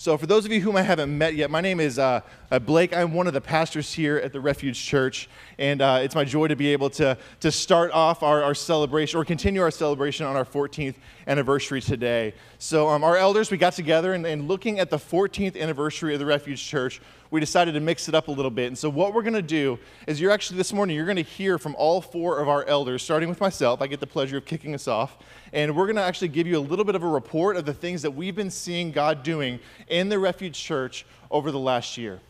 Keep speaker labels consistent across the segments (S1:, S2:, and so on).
S1: So, for those of you whom I haven't met yet, my name is uh, uh, Blake. I'm one of the pastors here at the Refuge Church, and uh, it's my joy to be able to, to start off our, our celebration or continue our celebration on our 14th anniversary today. So, um, our elders, we got together and, and looking at the 14th anniversary of the Refuge Church, we decided to mix it up a little bit. And so, what we're going to do is you're actually this morning, you're going to hear from all four of our elders, starting with myself. I get the pleasure of kicking us off. And we're going to actually give you a little bit of a report of the things that we've been seeing God doing in the Refuge Church over the last year.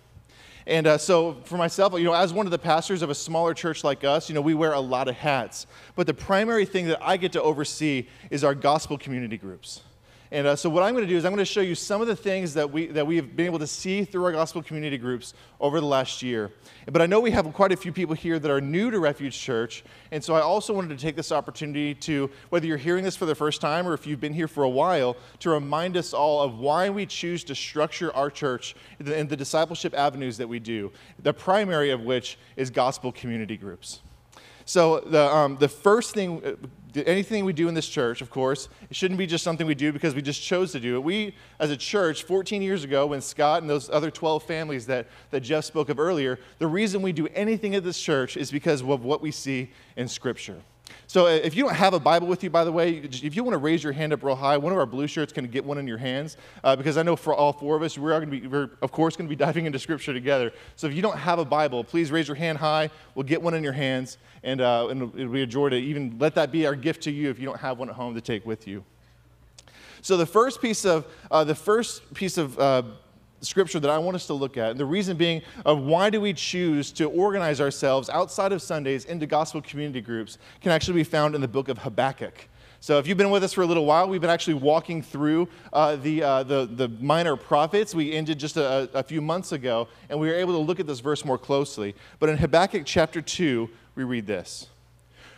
S1: And uh, so, for myself, you know, as one of the pastors of a smaller church like us, you know, we wear a lot of hats. But the primary thing that I get to oversee is our gospel community groups. And uh, so, what I'm going to do is I'm going to show you some of the things that we, that we have been able to see through our gospel community groups over the last year. But I know we have quite a few people here that are new to Refuge Church. And so, I also wanted to take this opportunity to, whether you're hearing this for the first time or if you've been here for a while, to remind us all of why we choose to structure our church and the discipleship avenues that we do, the primary of which is gospel community groups. So, the, um, the first thing, uh, anything we do in this church, of course, it shouldn't be just something we do because we just chose to do it. We, as a church, 14 years ago, when Scott and those other 12 families that, that Jeff spoke of earlier, the reason we do anything at this church is because of what we see in Scripture. So uh, if you don't have a Bible with you, by the way, if you want to raise your hand up real high, one of our blue shirts can get one in your hands uh, because I know for all four of us, we are going to be, we're of course going to be diving into Scripture together. So if you don't have a Bible, please raise your hand high. We'll get one in your hands, and, uh, and it'll be a joy to even let that be our gift to you if you don't have one at home to take with you. So the first piece of uh, the first piece of uh, scripture that I want us to look at. And the reason being of why do we choose to organize ourselves outside of Sundays into gospel community groups can actually be found in the book of Habakkuk. So if you've been with us for a little while, we've been actually walking through uh, the, uh, the, the minor prophets. We ended just a, a few months ago, and we were able to look at this verse more closely. But in Habakkuk chapter 2, we read this.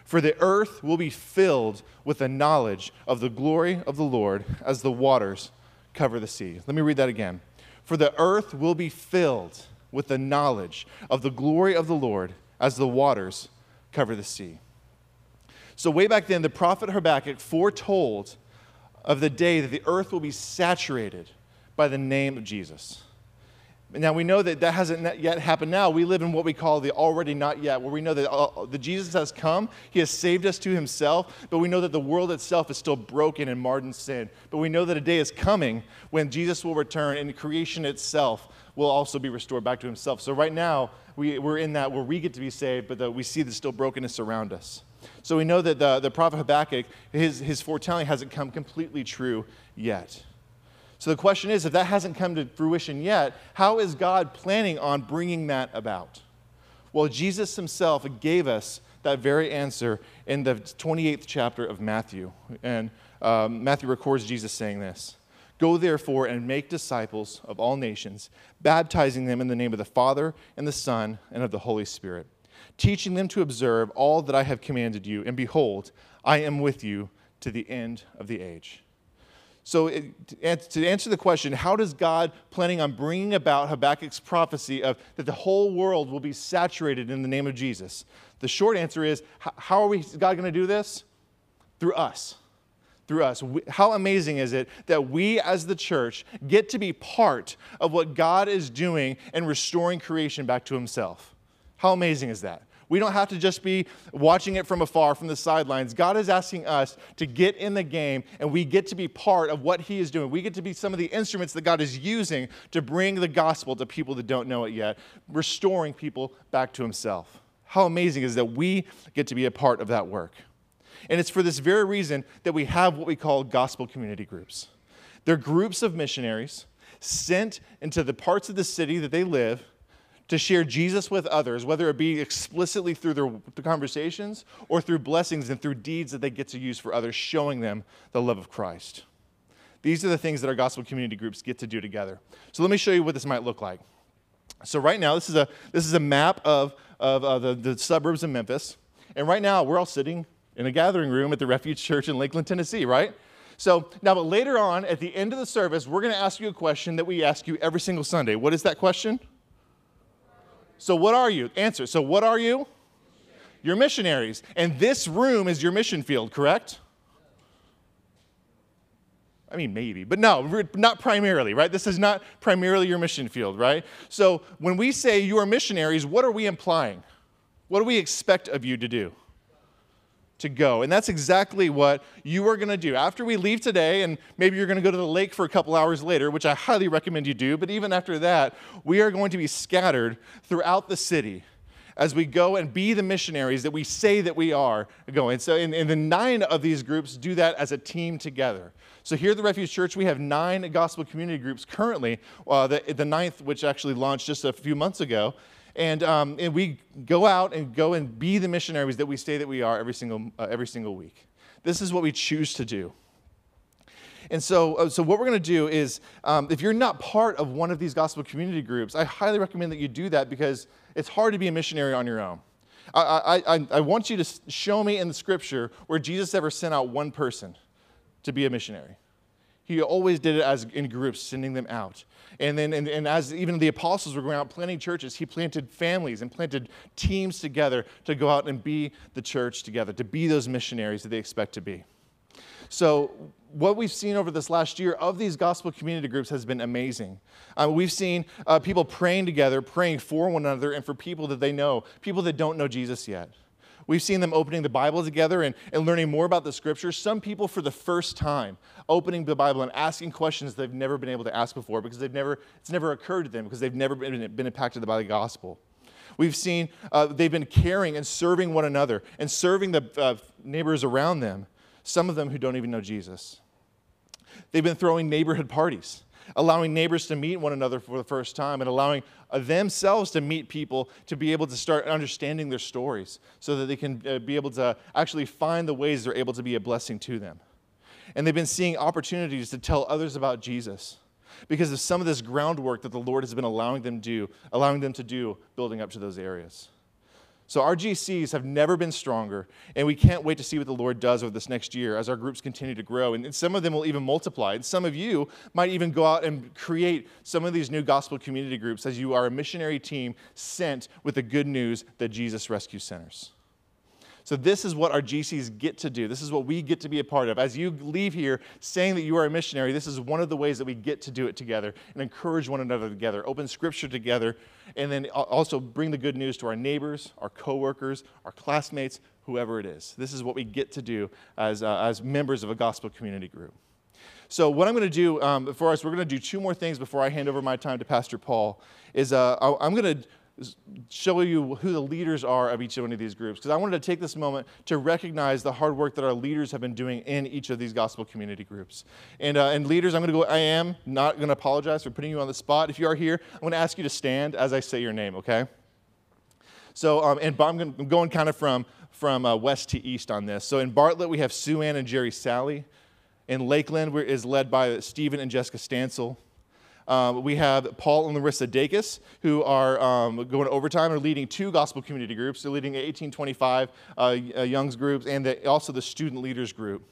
S1: For the earth will be filled with the knowledge of the glory of the Lord as the waters cover the sea. Let me read that again. For the earth will be filled with the knowledge of the glory of the Lord as the waters cover the sea. So, way back then, the prophet Habakkuk foretold of the day that the earth will be saturated by the name of Jesus. Now, we know that that hasn't yet happened now. We live in what we call the already not yet, where we know that uh, the Jesus has come. He has saved us to himself, but we know that the world itself is still broken and marred in sin. But we know that a day is coming when Jesus will return and creation itself will also be restored back to himself. So, right now, we, we're in that where we get to be saved, but we see the still brokenness around us. So, we know that the, the prophet Habakkuk, his, his foretelling hasn't come completely true yet. So the question is if that hasn't come to fruition yet, how is God planning on bringing that about? Well, Jesus himself gave us that very answer in the 28th chapter of Matthew. And um, Matthew records Jesus saying this Go therefore and make disciples of all nations, baptizing them in the name of the Father and the Son and of the Holy Spirit, teaching them to observe all that I have commanded you. And behold, I am with you to the end of the age. So, it, to answer the question, how does God planning on bringing about Habakkuk's prophecy of that the whole world will be saturated in the name of Jesus? The short answer is, how are we God going to do this? Through us. Through us. How amazing is it that we as the church get to be part of what God is doing and restoring creation back to himself? How amazing is that? We don't have to just be watching it from afar, from the sidelines. God is asking us to get in the game, and we get to be part of what He is doing. We get to be some of the instruments that God is using to bring the gospel to people that don't know it yet, restoring people back to Himself. How amazing is that we get to be a part of that work? And it's for this very reason that we have what we call gospel community groups. They're groups of missionaries sent into the parts of the city that they live to share Jesus with others, whether it be explicitly through their conversations or through blessings and through deeds that they get to use for others, showing them the love of Christ. These are the things that our gospel community groups get to do together. So let me show you what this might look like. So right now, this is a, this is a map of, of uh, the, the suburbs of Memphis. And right now, we're all sitting in a gathering room at the Refuge Church in Lakeland, Tennessee, right? So now, but later on, at the end of the service, we're going to ask you a question that we ask you every single Sunday. What is that question? So, what are you? Answer. So, what are you? You're missionaries. And this room is your mission field, correct? I mean, maybe, but no, not primarily, right? This is not primarily your mission field, right? So when we say you are missionaries, what are we implying? What do we expect of you to do? To go. And that's exactly what you are going to do. After we leave today, and maybe you're going to go to the lake for a couple hours later, which I highly recommend you do, but even after that, we are going to be scattered throughout the city as we go and be the missionaries that we say that we are going. So, in, and the nine of these groups do that as a team together. So, here at the Refuge Church, we have nine gospel community groups currently, uh, the, the ninth, which actually launched just a few months ago. And, um, and we go out and go and be the missionaries that we say that we are every single, uh, every single week. This is what we choose to do. And so, uh, so what we're going to do is, um, if you're not part of one of these gospel community groups, I highly recommend that you do that because it's hard to be a missionary on your own. I, I, I want you to show me in the scripture where Jesus ever sent out one person to be a missionary. He always did it as in groups, sending them out. And then, and, and, as even the apostles were going out planting churches, he planted families and planted teams together to go out and be the church together, to be those missionaries that they expect to be. So, what we've seen over this last year of these gospel community groups has been amazing. Uh, we've seen uh, people praying together, praying for one another and for people that they know, people that don't know Jesus yet. We've seen them opening the Bible together and, and learning more about the scriptures. Some people, for the first time, opening the Bible and asking questions they've never been able to ask before because they've never, it's never occurred to them because they've never been, been impacted by the gospel. We've seen uh, they've been caring and serving one another and serving the uh, neighbors around them, some of them who don't even know Jesus. They've been throwing neighborhood parties, allowing neighbors to meet one another for the first time, and allowing uh, themselves to meet people to be able to start understanding their stories so that they can uh, be able to actually find the ways they're able to be a blessing to them. And they've been seeing opportunities to tell others about Jesus because of some of this groundwork that the Lord has been allowing them do, allowing them to do building up to those areas. So our GCs have never been stronger, and we can't wait to see what the Lord does over this next year as our groups continue to grow. And some of them will even multiply. And some of you might even go out and create some of these new gospel community groups as you are a missionary team sent with the good news that Jesus rescues sinners. So, this is what our GCs get to do. This is what we get to be a part of. As you leave here saying that you are a missionary, this is one of the ways that we get to do it together and encourage one another together, open scripture together, and then also bring the good news to our neighbors, our coworkers, our classmates, whoever it is. This is what we get to do as, uh, as members of a gospel community group. So, what I'm going to do um, for us, we're going to do two more things before I hand over my time to Pastor Paul. Is uh, I'm going to show you who the leaders are of each one of these groups because I wanted to take this moment to recognize the hard work that our leaders have been doing in each of these gospel community groups. And, uh, and leaders, I'm going to go, I am not going to apologize for putting you on the spot. If you are here, I'm going to ask you to stand as I say your name, okay? So, um, and I'm, going, I'm going kind of from, from uh, west to east on this. So in Bartlett, we have Sue Ann and Jerry Sally. In Lakeland, is led by Stephen and Jessica Stansel. Um, we have Paul and Larissa Dacus, who are um, going overtime, are leading two gospel community groups. They're leading the 1825 uh, uh, Youngs groups and the, also the student leaders group.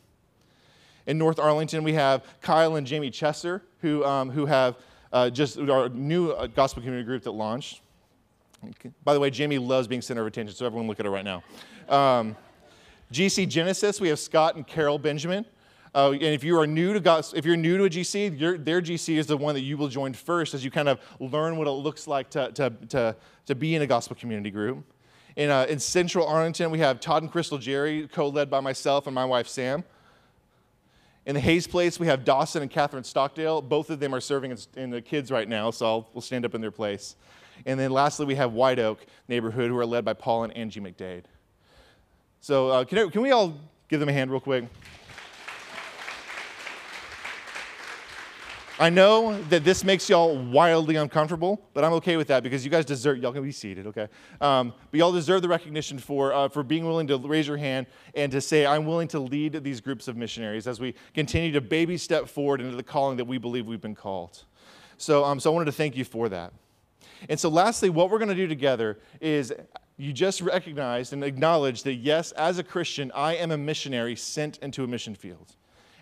S1: In North Arlington, we have Kyle and Jamie Chester, who, um, who have uh, just our new uh, gospel community group that launched. By the way, Jamie loves being center of attention, so everyone look at her right now. Um, GC Genesis, we have Scott and Carol Benjamin. Uh, and if you are new to God, if you're new to a GC, your, their GC is the one that you will join first as you kind of learn what it looks like to, to, to, to be in a gospel community group. In, uh, in Central Arlington, we have Todd and Crystal Jerry, co-led by myself and my wife Sam. In the Hayes Place, we have Dawson and Catherine Stockdale. Both of them are serving in, the kids right now, so I'll, we'll stand up in their place. And then lastly, we have White Oak neighborhood, who are led by Paul and Angie McDade. So uh, can, can we all give them a hand real quick? I know that this makes y'all wildly uncomfortable, but I'm okay with that because you guys deserve, y'all can be seated, okay? Um, but y'all deserve the recognition for, uh, for being willing to raise your hand and to say, I'm willing to lead these groups of missionaries as we continue to baby step forward into the calling that we believe we've been called. So, um, so I wanted to thank you for that. And so, lastly, what we're going to do together is you just recognize and acknowledge that, yes, as a Christian, I am a missionary sent into a mission field.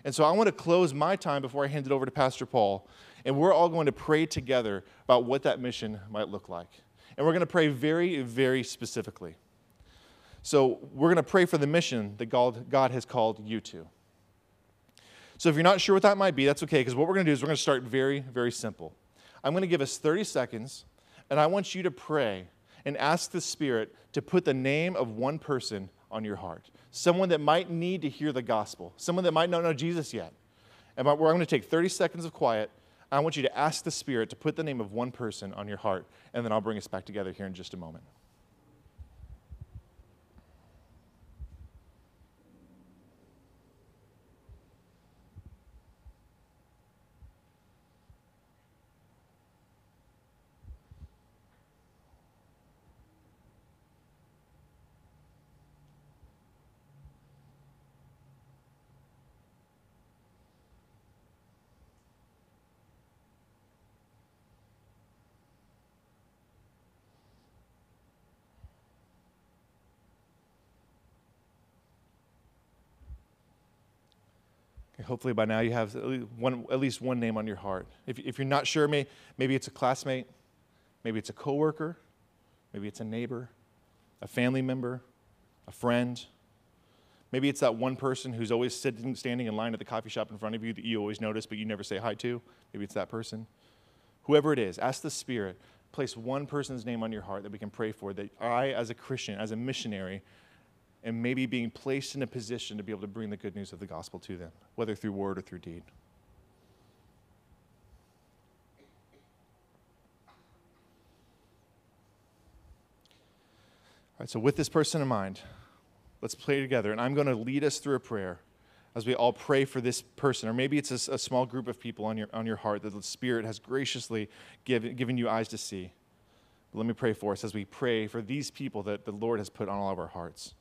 S1: And so I want to close my time before I hand it over to Pastor Paul. And we're all going to pray together about what that mission might look like. And we're going to pray very, very specifically. So we're going to pray for the mission that God, God has called you to. So if you're not sure what that might be, that's okay, because what we're going to do is we're going to start very, very simple. I'm going to give us 30 seconds, and I want you to pray and ask the Spirit to put the name of one person on your heart. Someone that might need to hear the gospel, someone that might not know Jesus yet. And we're going to take 30 seconds of quiet. I want you to ask the Spirit to put the name of one person on your heart, and then I'll bring us back together here in just a moment. Hopefully by now you have at least one, at least one name on your heart. If, if you're not sure, may, maybe it's a classmate, maybe it's a coworker, maybe it's a neighbor, a family member, a friend. Maybe it's that one person who's always sitting, standing in line at the coffee shop in front of you that you always notice, but you never say hi to. Maybe it's that person. Whoever it is, ask the Spirit, place one person's name on your heart that we can pray for, that I, as a Christian, as a missionary, and maybe being placed in a position to be able to bring the good news of the gospel to them, whether through word or through deed. All right, so with this person in mind, let's pray together. And I'm going to lead us through a prayer as we all pray for this person. Or maybe it's a, a small group of people on your, on your heart that the Spirit has graciously given, given you eyes to see. But let me pray for us as we pray for these people that the Lord has put on all of our hearts.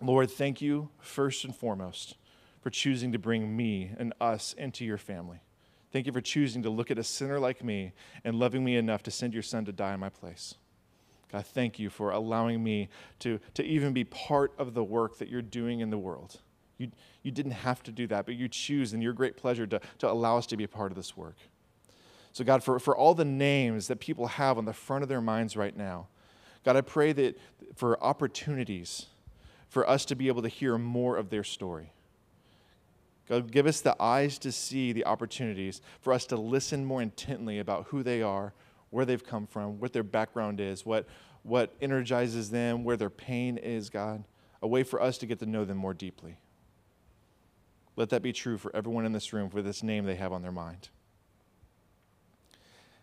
S1: Lord, thank you first and foremost for choosing to bring me and us into your family. Thank you for choosing to look at a sinner like me and loving me enough to send your son to die in my place. God, thank you for allowing me to, to even be part of the work that you're doing in the world. You, you didn't have to do that, but you choose in your great pleasure to, to allow us to be a part of this work. So, God, for, for all the names that people have on the front of their minds right now, God, I pray that for opportunities for us to be able to hear more of their story. God, give us the eyes to see the opportunities for us to listen more intently about who they are, where they've come from, what their background is, what, what energizes them, where their pain is, God. A way for us to get to know them more deeply. Let that be true for everyone in this room for this name they have on their mind.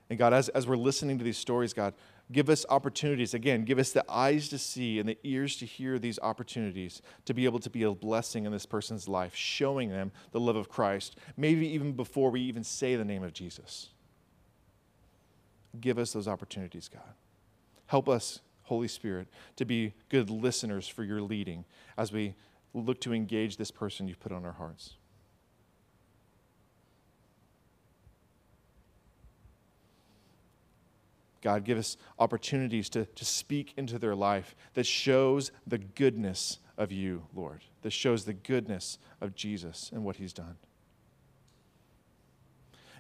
S1: And God, as, as we're listening to these stories, God, give us opportunities. Again, give us the eyes to see and the ears to hear these opportunities to be able to be a blessing in this person's life, showing them the love of Christ, maybe even before we even say the name of Jesus. Give us those opportunities, God. Help us, Holy Spirit, to be good listeners for your leading as we look to engage this person you've put on our hearts. God, give us opportunities to, to speak into their life that shows the goodness of you, Lord, that shows the goodness of Jesus and what he's done.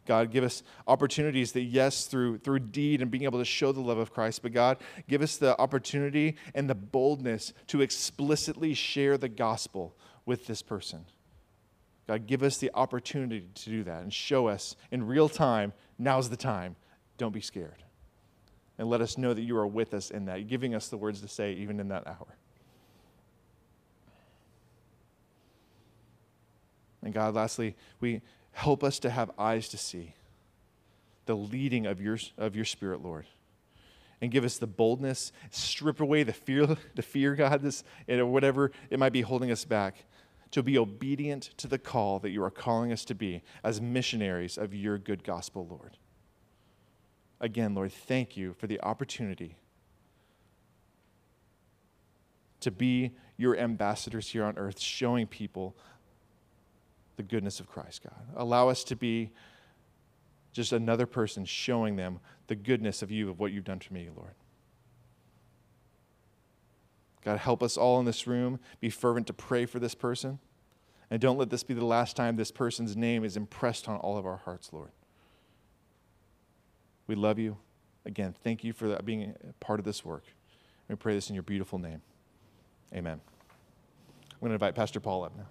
S1: God, give us opportunities that, yes, through, through deed and being able to show the love of Christ, but God, give us the opportunity and the boldness to explicitly share the gospel with this person. God, give us the opportunity to do that and show us in real time now's the time. Don't be scared and let us know that you are with us in that, giving us the words to say even in that hour. And God, lastly, we help us to have eyes to see the leading of your, of your Spirit, Lord. And give us the boldness, strip away the fear, the fear, God, this, or whatever it might be holding us back, to be obedient to the call that you are calling us to be as missionaries of your good gospel, Lord again, Lord, thank you for the opportunity to be your ambassadors here on earth, showing people the goodness of Christ, God. Allow us to be just another person showing them the goodness of you, of what you've done for me, Lord. God, help us all in this room be fervent to pray for this person. And don't let this be the last time this person's name is impressed on all of our hearts, Lord. We love you. Again, thank you for being part of this work. We pray this in your beautiful name. Amen. I'm going to invite Pastor Paul up now.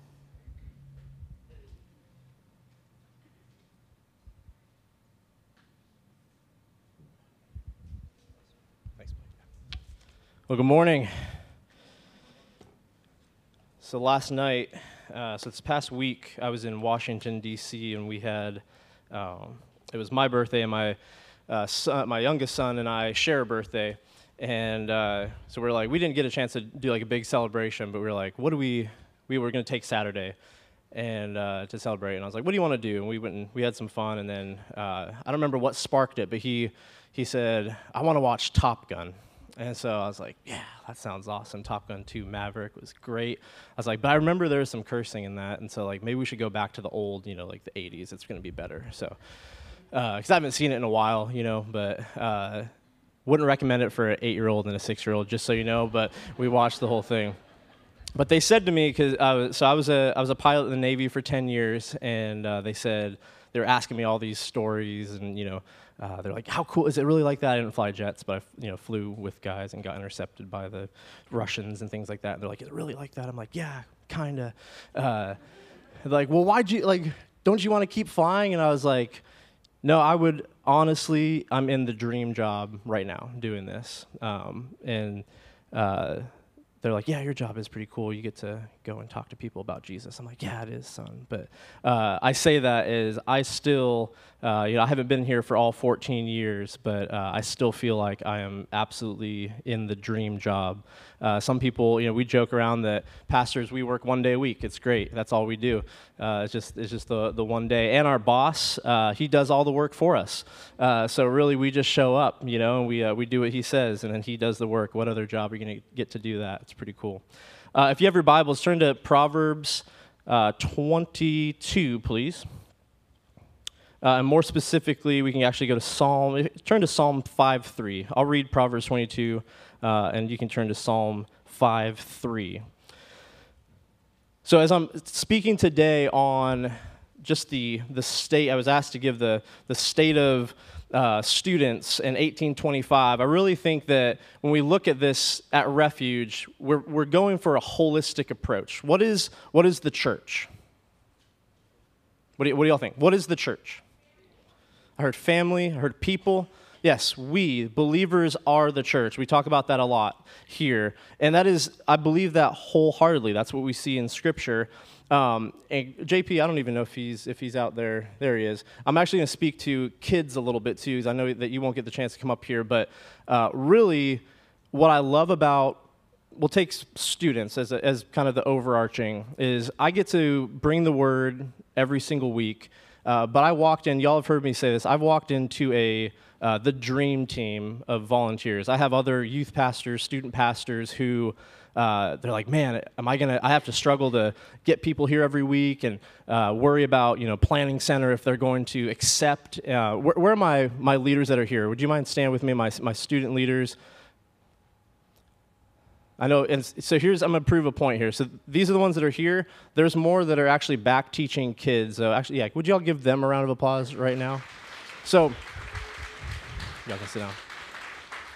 S2: Well, good morning. So last night, uh, so this past week, I was in Washington D.C. and we had um, it was my birthday and my uh, son, my youngest son and I share a birthday, and uh, so we're like we didn't get a chance to do like a big celebration, but we were like, what do we? We were going to take Saturday and uh, to celebrate. And I was like, "What do you want to do?" And we went and we had some fun. And then uh, I don't remember what sparked it, but he he said, "I want to watch Top Gun." And so I was like, "Yeah, that sounds awesome." Top Gun 2 Maverick was great. I was like, "But I remember there was some cursing in that, and so like maybe we should go back to the old, you know, like the 80s. It's going to be better." So because uh, I haven't seen it in a while, you know, but. Uh, wouldn't recommend it for an eight-year-old and a six-year-old, just so you know. But we watched the whole thing. But they said to me because so I was a I was a pilot in the Navy for 10 years, and uh, they said they were asking me all these stories, and you know, uh, they're like, "How cool is it? Really like that?" I didn't fly jets, but I you know flew with guys and got intercepted by the Russians and things like that. And they're like, "Is it really like that?" I'm like, "Yeah, kinda." Uh, like, well, why'd you like? Don't you want to keep flying? And I was like, "No, I would honestly. I'm in the dream job right now, doing this." Um, and uh, they're like, yeah, your job is pretty cool. You get to go and talk to people about Jesus. I'm like, yeah, it is, son. But uh, I say that is I still, uh, you know, I haven't been here for all 14 years, but uh, I still feel like I am absolutely in the dream job. Uh, some people, you know, we joke around that pastors we work one day a week. It's great. That's all we do. Uh, it's just it's just the the one day. And our boss, uh, he does all the work for us. so really, we just show up, you know, and we we do what he says, and then he does the work. What other job are you going to get to do that? It's pretty cool. Uh, if you have your Bibles, turn to Proverbs uh, 22, please. Uh, and more specifically, we can actually go to Psalm, turn to Psalm 5.3. I'll read Proverbs 22, uh, and you can turn to Psalm 5.3. So as I'm speaking today on just the, the state, I was asked to give the, the state of uh, students in 1825, I really think that when we look at this at Refuge, we're, we're going for a holistic approach. What is, what is the church? What do, y- what do y'all think? What is the church? I heard family, I heard people. Yes, we, believers, are the church. We talk about that a lot here. And that is, I believe that wholeheartedly. That's what we see in Scripture. Um, and JP, I don't even know if he's if he's out there. There he is. I'm actually going to speak to kids a little bit too, because I know that you won't get the chance to come up here. But uh, really, what I love about we'll take students as, a, as kind of the overarching is I get to bring the word every single week. Uh, but I walked in. Y'all have heard me say this. I've walked into a uh, the dream team of volunteers. I have other youth pastors, student pastors who uh, they're like, man, am I gonna? I have to struggle to get people here every week and uh, worry about you know planning center if they're going to accept. Uh, where, where, are my my leaders that are here? Would you mind stand with me, my my student leaders? I know, and so here's I'm gonna prove a point here. So these are the ones that are here. There's more that are actually back teaching kids. So actually, yeah, would y'all give them a round of applause right now? So y'all can sit down.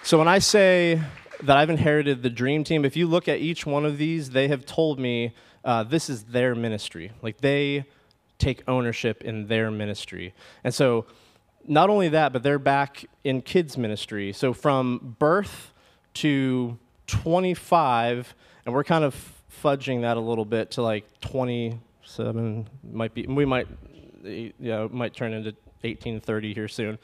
S2: So when I say that I've inherited the dream team, if you look at each one of these, they have told me uh, this is their ministry. Like they take ownership in their ministry. And so, not only that, but they're back in kids' ministry. So, from birth to 25, and we're kind of fudging that a little bit to like 27, might be, we might, yeah, might turn into 1830 here soon.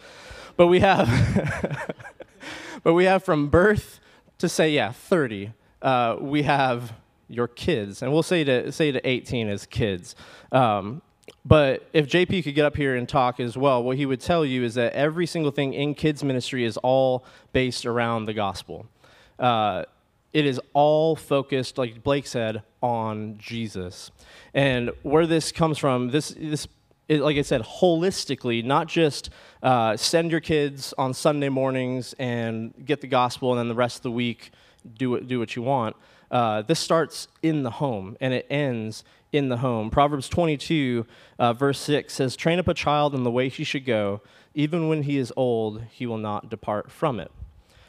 S2: But we have, but we have from birth to say, yeah, 30, uh, we have your kids, and we'll say to say to 18 as kids. Um, but if JP could get up here and talk as well, what he would tell you is that every single thing in kids ministry is all based around the gospel. Uh, it is all focused, like Blake said, on Jesus. And where this comes from, this this it, like I said, holistically, not just uh, send your kids on Sunday mornings and get the gospel, and then the rest of the week do what, do what you want. Uh, this starts in the home and it ends in the home. Proverbs 22, uh, verse 6 says, Train up a child in the way he should go. Even when he is old, he will not depart from it.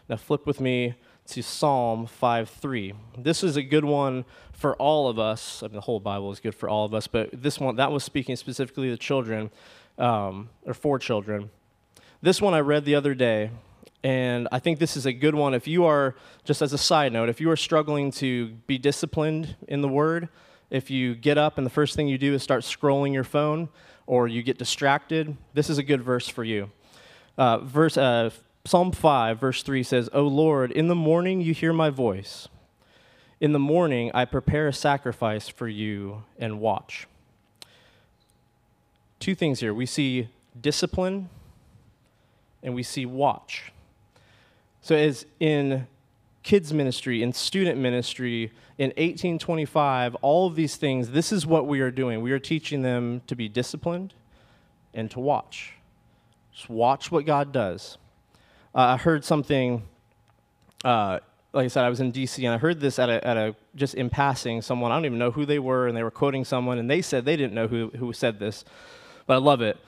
S2: Now, flip with me to Psalm 5:3. This is a good one for all of us. I mean, the whole Bible is good for all of us, but this one that was speaking specifically to children um, or for children. This one I read the other day, And I think this is a good one if you are, just as a side note, if you are struggling to be disciplined in the Word, if you get up and the first thing you do is start scrolling your phone or you get distracted, this is a good verse for you. Uh, verse, uh, Psalm 5, verse 3 says, O Lord, in the morning you hear my voice. In the morning I prepare a sacrifice for you and watch. Two things here. We see discipline and we see watch. So, as in kids' ministry, in student ministry, in 1825, all of these things, this is what we are doing. We are teaching them to be disciplined and to watch. Just watch what God does. Uh, I heard something, uh, like I said, I was in DC, and I heard this at a, at a, just in passing, someone, I don't even know who they were, and they were quoting someone, and they said they didn't know who, who said this, but I love it.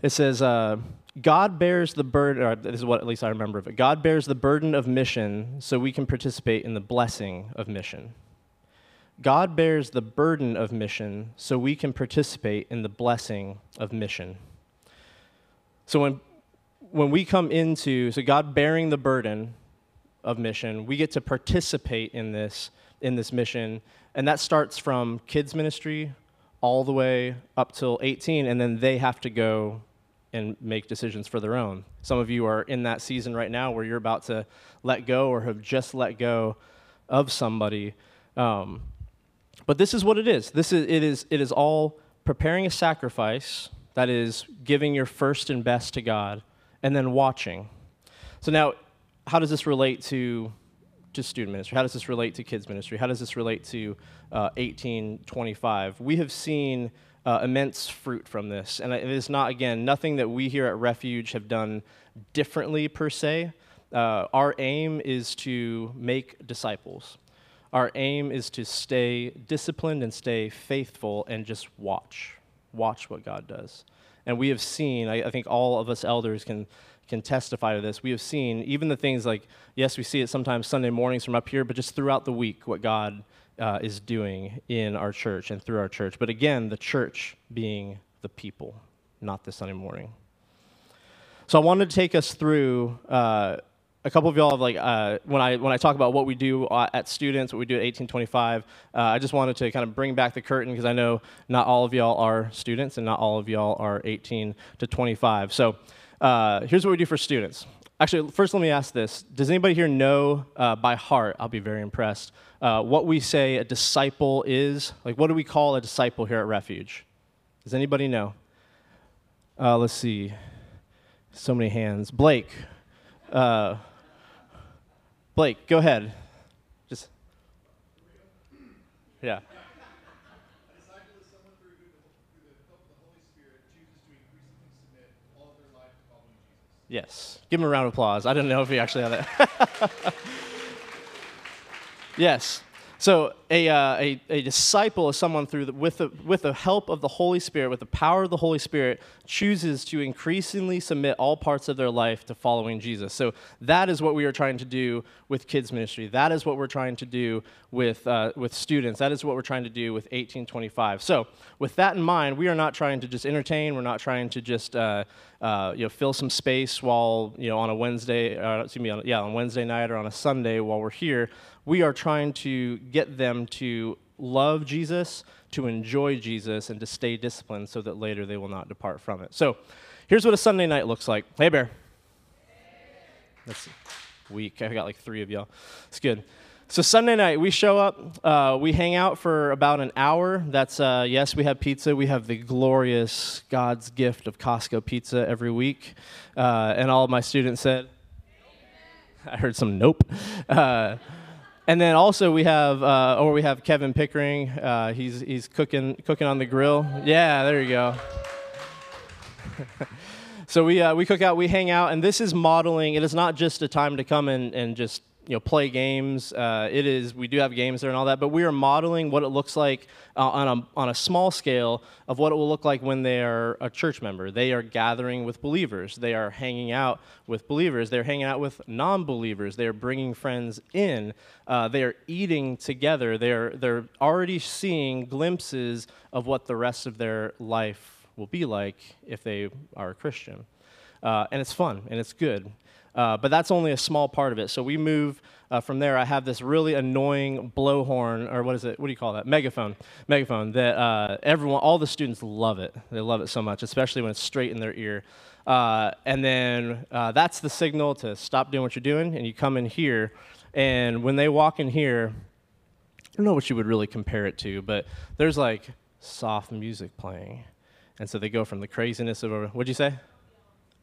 S2: It says, uh, God bears the burden, this is what at least I remember of it. God bears the burden of mission so we can participate in the blessing of mission. God bears the burden of mission so we can participate in the blessing of mission. So when, when we come into, so God bearing the burden of mission, we get to participate in this, in this mission. And that starts from kids' ministry all the way up till 18, and then they have to go and make decisions for their own. Some of you are in that season right now where you're about to let go or have just let go of somebody. Um, but this is what it is. This is it is it is all preparing a sacrifice that is giving your first and best to God, and then watching. So now, how does this relate to to student ministry? How does this relate to kids ministry? How does this relate to uh, 1825? We have seen uh, immense fruit from this. And it is not, again, nothing that we here at Refuge have done differently per se. Uh, our aim is to make disciples. Our aim is to stay disciplined and stay faithful and just watch. Watch what God does. And we have seen, I, I think all of us elders can, can testify to this. We have seen even the things like, yes, we see it sometimes Sunday mornings from up here, but just throughout the week, what God uh, is doing in our church and through our church. But again, the church being the people, not the Sunday morning. So I wanted to take us through. Uh, a couple of y'all have like uh, when I when I talk about what we do uh, at students, what we do at 1825. Uh, I just wanted to kind of bring back the curtain because I know not all of y'all are students and not all of y'all are 18 to 25. So uh, here's what we do for students. Actually, first let me ask this: Does anybody here know uh, by heart? I'll be very impressed uh, what we say a disciple is. Like, what do we call a disciple here at Refuge? Does anybody know? Let's see. So many hands. Blake. Blake, go ahead. Just. Yeah. Yes. Give him a round of applause. I didn't know if he actually had that. Yes. So a, uh, a, a, disciple is someone through the, with, the, with the help of the Holy Spirit, with the power of the Holy Spirit, chooses to increasingly submit all parts of their life to following Jesus. So that is what we are trying to do with kids ministry. That is what we're trying to do with, uh, with students. That is what we're trying to do with 1825. So with that in mind, we are not trying to just entertain. We're not trying to just uh, uh, you know, fill some space while, you know, on a Wednesday, uh, excuse me, on, yeah, on Wednesday night or on a Sunday while we're here we are trying to get them to love Jesus, to enjoy Jesus, and to stay disciplined so that later they will not depart from it. So here's what a Sunday night looks like. Hey, Bear. That's weak. I got like three of y'all. It's good. So Sunday night, we show up, uh, we hang out for about an hour. That's, uh, yes, we have pizza. We have the glorious God's gift of Costco pizza every week. Uh, and all my students said, I heard some nope. And then also we have, uh, or we have Kevin Pickering. Uh, he's he's cooking cooking on the grill. Yeah, there you go. so we uh, we cook out, we hang out, and this is modeling. It is not just a time to come and, and just you know play games. Uh, it is we do have games there and all that, but we are modeling what it looks like uh, on a on a small scale of what it will look like when they are a church member. They are gathering with believers. They are hanging out with believers. They're hanging out with non-believers. They are bringing friends in. Uh, they are eating together. They're they're already seeing glimpses of what the rest of their life will be like if they are a Christian. uh, and it's fun and it's good. Uh, but that's only a small part of it. So we move uh, from there. I have this really annoying blowhorn, or what is it? What do you call that? Megaphone. Megaphone that uh, everyone, all the students love it. They love it so much, especially when it's straight in their ear. Uh, and then uh, that's the signal to stop doing what you're doing, and you come in here. And when they walk in here, I don't know what you would really compare it to, but there's like soft music playing. And so they go from the craziness of, what'd you say?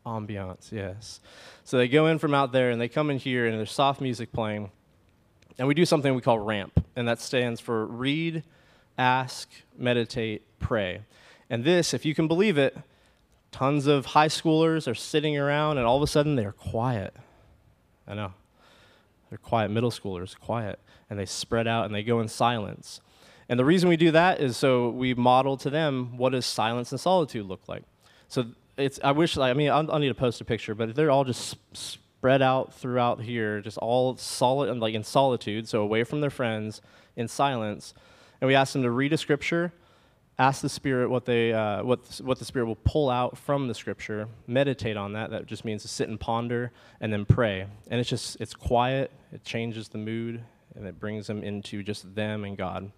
S2: Ambiance, yes. So they go in from out there and they come in here and there's soft music playing. And we do something we call RAMP, and that stands for read, ask, meditate, pray. And this, if you can believe it, tons of high schoolers are sitting around and all of a sudden they're quiet. I know. They're quiet middle schoolers, quiet. And they spread out and they go in silence. And the reason we do that is so we model to them what does silence and solitude look like. So it's I wish I mean I'll, I'll, need to post a picture, but they're all just spread out throughout here, just all solid like in solitude, so away from their friends, in silence. And we ask them to read a scripture, ask the Spirit what they uh, what what the Spirit will pull out from the scripture, meditate on that. That just means to sit and ponder, and then pray. And it's just it's quiet. It changes the mood, and it brings them into just them and God.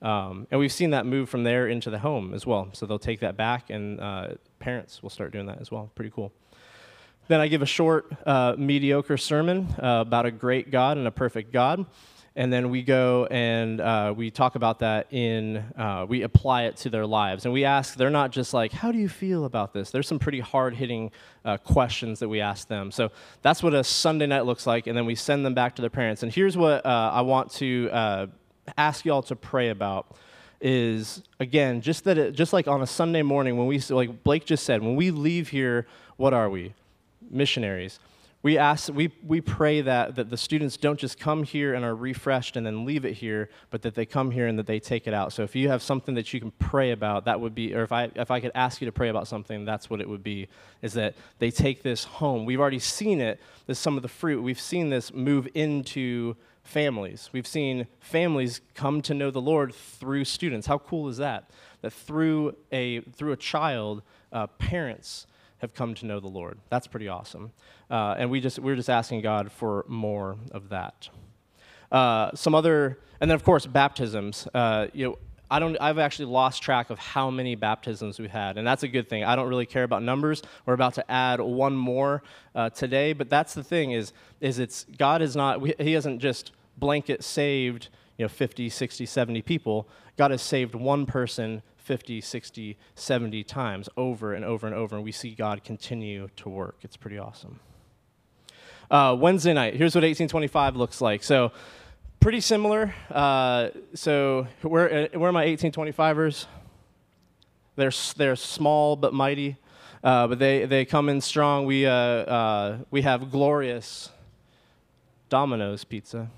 S2: Um, and we've seen that move from there into the home as well. So they'll take that back, and uh, parents will start doing that as well. Pretty cool. Then I give a short, uh, mediocre sermon uh, about a great God and a perfect God. And then we go and uh, we talk about that in, uh, we apply it to their lives. And we ask, they're not just like, how do you feel about this? There's some pretty hard hitting uh, questions that we ask them. So that's what a Sunday night looks like. And then we send them back to their parents. And here's what I want to ask y'all to pray about is again just that it, just like on a Sunday morning when we like Blake just said when we leave here what are we? Missionaries. We ask we, we pray that, that the students don't just come here and are refreshed and then leave it here but that they come here and that they take it out. So if you have something that you can pray about that would be or if i if i could ask you to pray about something that's what it would be is that they take this home. We've already seen it this some of the fruit we've seen this move into families. We've seen families come to know the Lord through students. How cool is that? That through a, through a child, uh, parents have come to know the Lord. That's pretty awesome. Uh, and we just, we're just asking God for more of that. Uh, some other, and then of course, baptisms. Uh, you know, I don't, I've actually lost track of how many baptisms we've had, and that's a good thing. I don't really care about numbers. We're about to add one more uh, today, but that's the thing is, is it's God is not, He hasn't just blanket saved you know 50 60 70 people god has saved one person 50 60 70 times over and over and over and we see god continue to work. It's pretty awesome. Uh, wednesday night here's what 1825 looks like. So pretty similar. Uh, so where, uh, where are my 1825ers they're, they're small but mighty. Uh, but they, they come in strong. We, uh, uh, we have glorious domino's pizza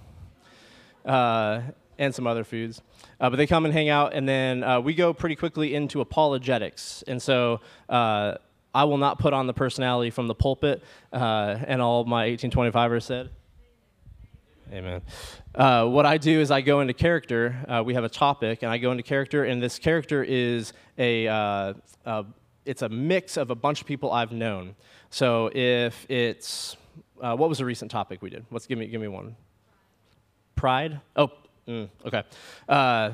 S2: uh, and some other foods. Uh, but they come and hang out, and then uh, we go pretty quickly into apologetics. And so uh, I will not put on the personality from the pulpit, uh, and all my 1825ers said. Amen. Uh, what I do is I go into character. Uh, we have a topic, and I go into character, and this character is a, uh, it's a mix of a bunch of people I've known. So if it's uh, what was the recent topic we did? Let's give me give me one. Pride? Oh, mm, okay. Uh,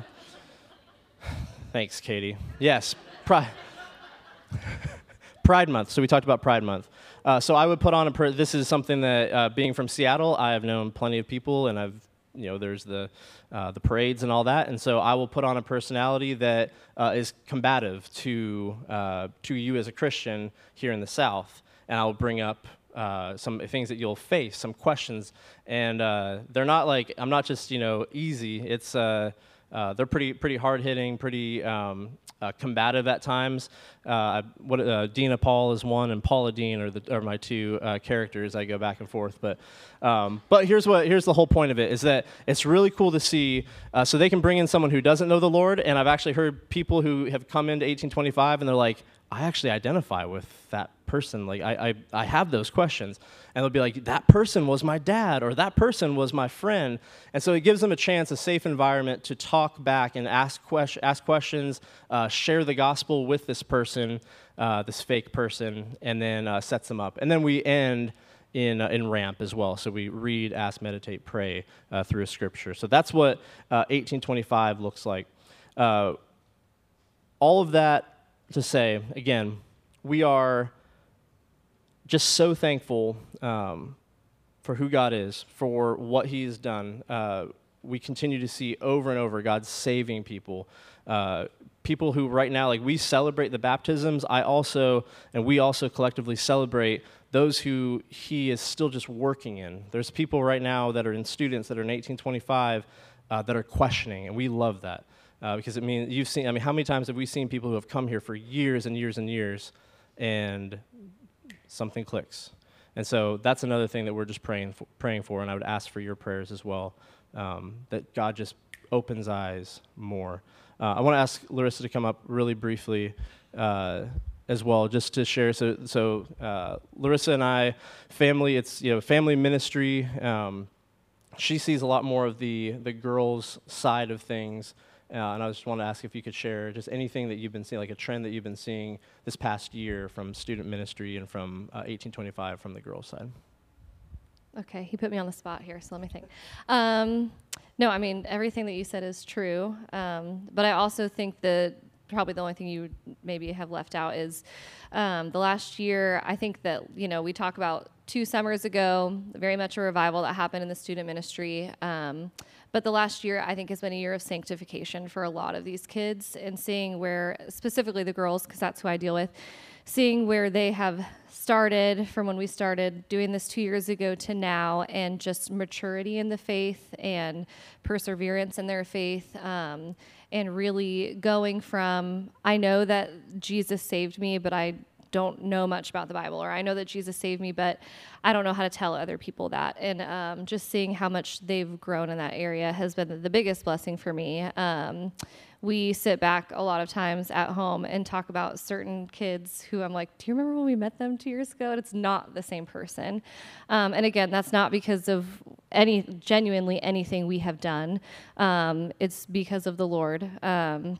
S2: thanks, Katie. Yes, Pride. Pride Month. So we talked about Pride Month. Uh, so I would put on a. Per- this is something that, uh, being from Seattle, I have known plenty of people, and I've, you know, there's the, uh, the parades and all that, and so I will put on a personality that uh, is combative to uh, to you as a Christian here in the South, and I'll bring up uh, some things that you'll face, some questions, and uh, they're not like I'm not just you know easy. It's uh, uh they're pretty pretty hard hitting, pretty um, uh, combative at times. what Dina Paul is one, and Paula Dean are, the, are my two characters. I go back and forth, but um, but here's what here's the whole point of it is that it's really cool to see. so they can bring in someone who doesn't know the Lord, and I've actually heard people who have come into 1825 and they're like I actually identify with that person. Like I, I, I have those questions. And they'll be like, that person was my dad or that person was my friend. And so it gives them a chance, a safe environment to talk back and ask, question, ask questions, uh, share the gospel with this person, uh, this fake person, and then uh, sets them up. And then we end in, uh, in ramp as well. So we read, ask, meditate, pray uh, through scripture. So that's what 1825 uh, looks like. Uh, all of that to say, again, we are just so thankful um, for who God is, for what He has done. Uh, we continue to see over and over God saving people. Uh, people who right now, like we celebrate the baptisms, I also, and we also collectively celebrate those who He is still just working in. There's people right now that are in students that are in 1825 uh, that are questioning, and we love that. Uh, because it means you've seen, I mean, how many times have we seen people who have come here for years and years and years and something clicks? And so that's another thing that we're just praying for, praying for and I would ask for your prayers as well, um, that God just opens eyes more. Uh, I want to ask Larissa to come up really briefly uh, as well, just to share. So, so uh, Larissa and I, family, it's you know family ministry. Um, she sees a lot more of the the girls' side of things uh, and I just want to ask if you could share just anything that you've been seeing, like a trend that you've been seeing this past year from student ministry and from uh, 1825 from the girls' side.
S3: Okay, he put me on the spot here, so let me think. Um, no, I mean, everything that you said is true. Um, but I also think that probably the only thing you maybe have left out is um, the last year. I think that, you know, we talk about two summers ago, very much a revival that happened in the student ministry. Um, but the last year, I think, has been a year of sanctification for a lot of these kids and seeing where, specifically the girls, because that's who I deal with, seeing where they have started from when we started doing this two years ago to now, and just maturity in the faith and perseverance in their faith. Um, and really going from, I know that Jesus saved me, but I don't know much about the Bible, or I know that Jesus saved me, but I don't know how to tell other people that. And um, just seeing how much they've grown in that area has been the biggest blessing for me. Um, we sit back a lot of times at home and talk about certain kids who I'm like, do you remember when we met them two years ago? And it's not the same person. Um, and again, that's not because of any genuinely anything we have done. Um, it's because of the Lord. Um,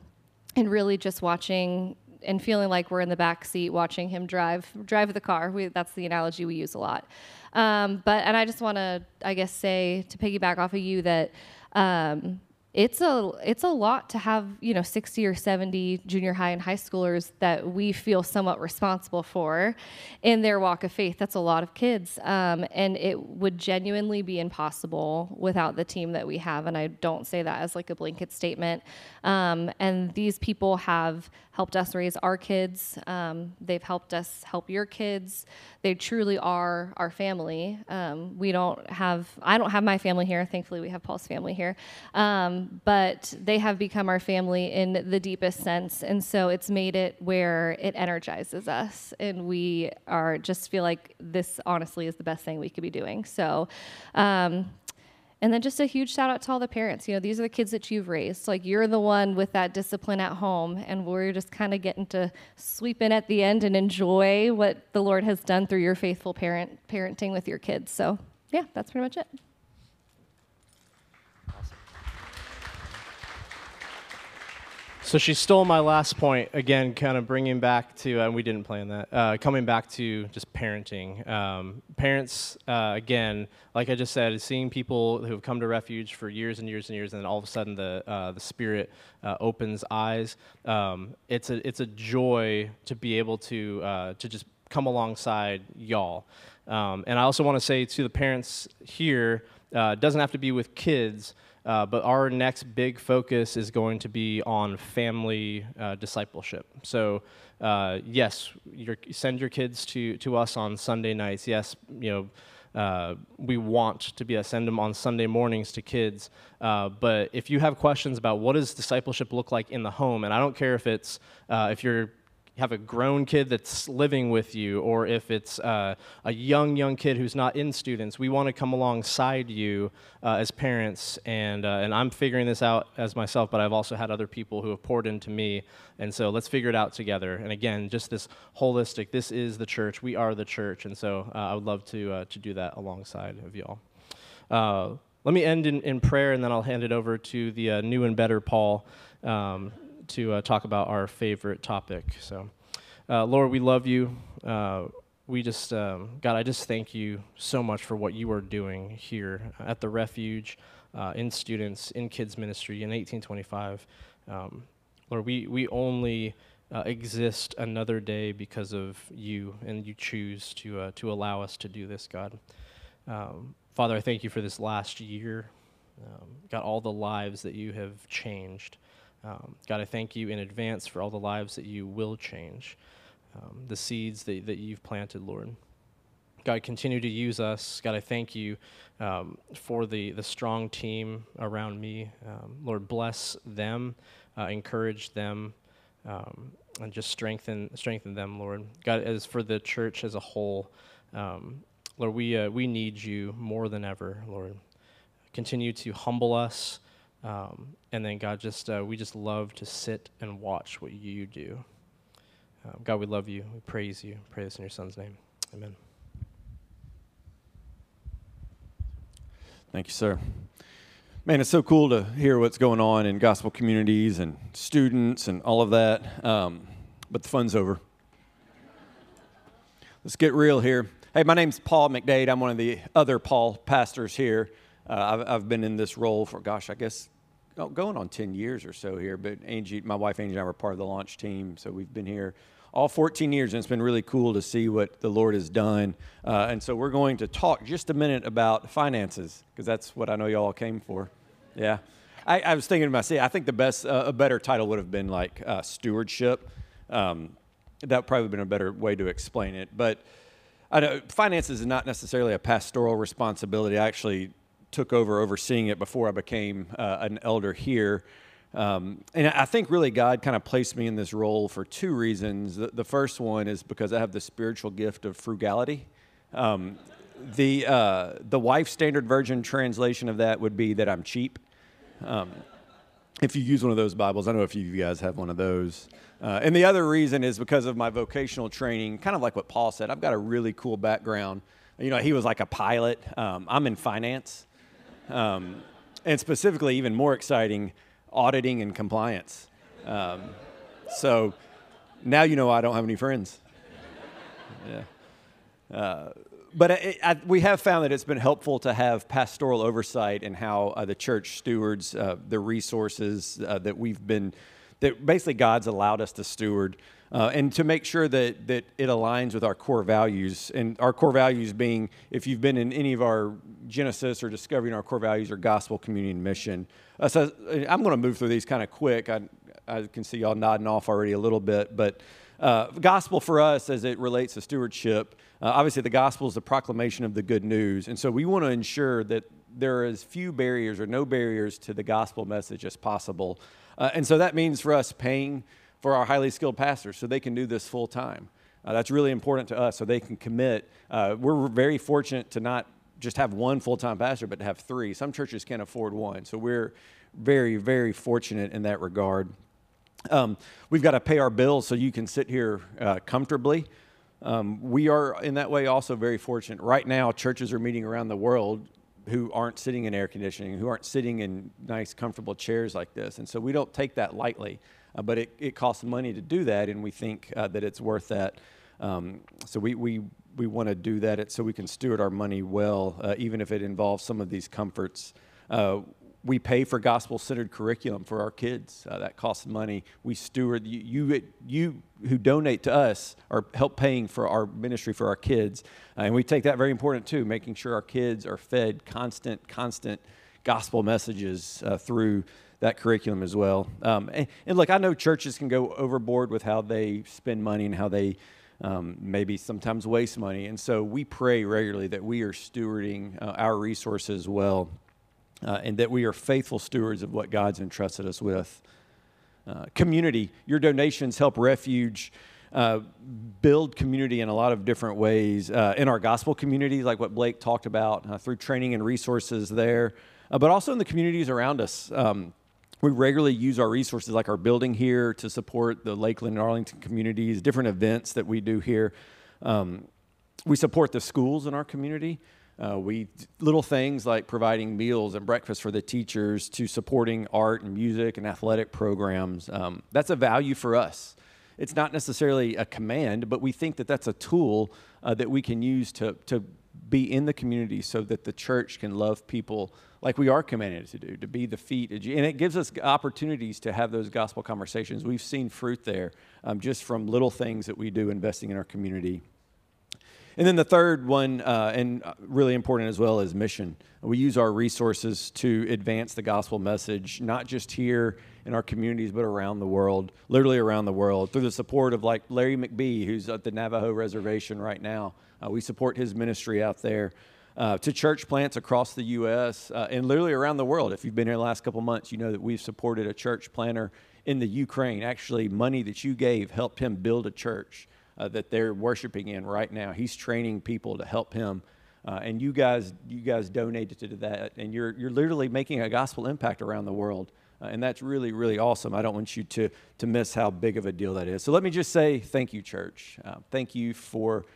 S3: and really just watching and feeling like we're in the back seat watching him drive drive the car. We, that's the analogy we use a lot. Um, but and I just want to, I guess, say to piggyback off of you that um, it's a it's a lot to have you know 60 or 70 junior high and high schoolers that we feel somewhat responsible for in their walk of faith. That's a lot of kids. Um, and it would genuinely be impossible without the team that we have and i don't say that as like a blanket statement. Um, and these people have helped us raise our kids. Um, they've helped us help your kids they truly are our family um, we don't have i don't have my family here thankfully we have paul's family here um, but they have become our family in the deepest sense. And so it's made it where it energizes us. And we are just feel like this honestly is the best thing we could be doing. So, um, and then just a huge shout out to all the parents. You know, these are the kids that you've raised. Like you're the one with that discipline at home, and we're just kind of getting to sweep in at the end and enjoy what the Lord has done through your faithful parent parenting with your kids. So, yeah, that's pretty much it.
S2: So she stole my last point again, kind of bringing back to, and we didn't plan that, uh, coming back to just parenting. Um, parents, uh, again, like I just said, seeing people who have come to refuge for years and years and years, and then all of a sudden the uh, the Spirit uh, opens eyes. Um, it's a it's a joy to be able to uh, to just come alongside y'all. Um, and I also want to say to the parents here, uh, doesn't have to be with kids. Uh, but our next big focus is going to be on family uh, discipleship. So, uh, yes, send your kids to, to us on Sunday nights. Yes, you know, uh, we want to be send them on Sunday mornings to kids. Uh, but if you have questions about what does discipleship look like in the home, and I don't care if it's if you're have a grown kid that's living with you, or if it's uh, a young, young kid who's not in students, we want to come alongside you uh, as parents. And, uh, and I'm figuring this out as myself, but I've also had other people who have poured into me. And so let's figure it out together. And again, just this holistic, this is the church, we are the church. And so uh, I would love to, uh, to do that alongside of y'all. Uh, let me end in, in prayer, and then I'll hand it over to the new and better Paul. Um, to uh, talk about our favorite topic. So, uh, Lord, we love you. Uh, we just, um, God, I just thank you so much for what you are doing here at the refuge, uh, in students, in kids ministry, in 1825. Um, Lord, we, we only uh, exist another day because of you, and you choose to, uh, to allow us to do this, God. Um, Father, I thank you for this last year. Um, God, all the lives that you have changed. Um, God, I thank you in advance for all the lives that you will change, um, the seeds that, that you've planted, Lord. God, continue to use us. God, I thank you um, for the, the strong team around me. Um, Lord, bless them, uh, encourage them, um, and just strengthen strengthen them, Lord. God, as for the church as a whole, um, Lord, we uh, we need you more than ever, Lord. Continue to humble us. Um, and then God, just uh, we just love to sit and watch what you do. Um, God, we love you. We praise you. Pray this in your Son's name. Amen.
S4: Thank you, sir. Man, it's so cool to hear what's going on in gospel communities and students and all of that. Um, but the fun's over. Let's get real here. Hey, my name's Paul McDade. I'm one of the other Paul pastors here. Uh, I've, I've, been in this role for, gosh, I guess going on 10 years or so here. But Angie, my wife Angie and I were part of the launch team. So we've been here all 14 years, and it's been really cool to see what the Lord has done. Uh, and so we're going to talk just a minute about finances, because that's what I know y'all came for. Yeah. I, I was thinking to myself, I think the best, uh, a better title would have been like uh, stewardship. Um, that probably would have been a better way to explain it. But I know finances is not necessarily a pastoral responsibility. I actually took over overseeing it before I became uh, an elder here. Um, and I think really God kind of placed me in this role for two reasons. The, the, first one is because I have the spiritual gift of frugality. Um, the uh, the wife standard version translation of that would be that I'm cheap. Um, if you use one of those Bibles, I know if you guys have one of those. Uh, and the other reason is because of my vocational training, kind of like what Paul said. I've got a really cool background. You know, he was like a pilot. Um, I'm in finance. Um, and specifically, even more exciting, auditing and compliance. Um, so now you know I don't have any friends. Yeah. Uh, but it, I, we have found that it's been helpful to have pastoral oversight in how uh, the church stewards uh, the resources uh, that we've been, that basically God's allowed us to steward uh, and to make sure that, that it aligns with our core values. And our core values being, if you've been in any of our Genesis or discovering our core values, are gospel, community, and mission. Uh, so uh, I'm going to move through these kind of quick. I, I can see y'all nodding off already a little bit, but uh, gospel for us as it relates to stewardship, uh, obviously the gospel is the proclamation of the good news. And so we want to ensure that there are as few barriers or no barriers to the gospel message as possible. Uh, and so that means for us paying for our highly skilled pastors so they can do this full time. Uh, that's really important to us so they can commit. Uh, we're very fortunate to not just have one full time pastor, but to have three. Some churches can't afford one. So we're very, very fortunate in that regard. Um, we've got to pay our bills so you can sit here uh, comfortably. Um, we are, in that way, also very fortunate. Right now, churches are meeting around the world who aren't sitting in air conditioning, who aren't sitting in nice, comfortable chairs like this. And so we don't take that lightly uh, but it, it costs money to do that, and we think uh, that it's worth that. Um, so we, we, we want to do that so we can steward our money well, uh, even if it involves some of these comforts. Uh, we pay for gospel-centered curriculum for our kids. Uh, that costs money. We steward you, you, you who donate to us are help paying for our ministry for our kids, uh, and we take that very important too, making sure our kids are fed constant, constant gospel messages through that curriculum as well. Um, and, and, look, I know churches can go overboard with how they spend money and how they um, maybe sometimes waste money. And so we pray regularly that we are stewarding uh, our resources well uh, and that we are faithful stewards of what God's entrusted us with. Uh, community, your donations help Refuge uh, build community in a lot of different ways uh, in our gospel communities, like what Blake talked about, uh, through training and resources there, uh, but also in the communities around us. Um, we regularly use our resources like our building here to support the Lakeland and Arlington communities, different events that we do here. Um, we support the schools in our community. Uh, we little things like providing meals and breakfast for the teachers to supporting art and music and athletic programs. Um, that's a value for us. It's not necessarily a command, but we think that that's a tool uh, that we can use to, to be in the community so that the church can love people like we are commanded to do, to be the feet. And it gives us opportunities to have those gospel conversations. We've seen fruit there um, just from little things that we do investing in our community. And then the third one, uh, and really important as well, is mission. We use our resources to advance the gospel message, not just here in our communities, but around the world, literally around the world, through the support of like Larry McBee, who's at the Navajo Reservation right now. Uh, we support his ministry out there. Uh, to church plants across the U.S. Uh, and literally around the world. If you've been here the last couple months, you know that we've supported a church planter in the Ukraine. Actually, money that you gave helped him build a church uh, that they're worshiping in right now. He's training people to help him. Uh, and you guys, you guys donated to that, and you're, you're literally making a gospel impact around the world. Uh, and that's really, really awesome. I don't want you to, to miss how big of a deal that is. So let me just say thank you, church. Uh, thank you for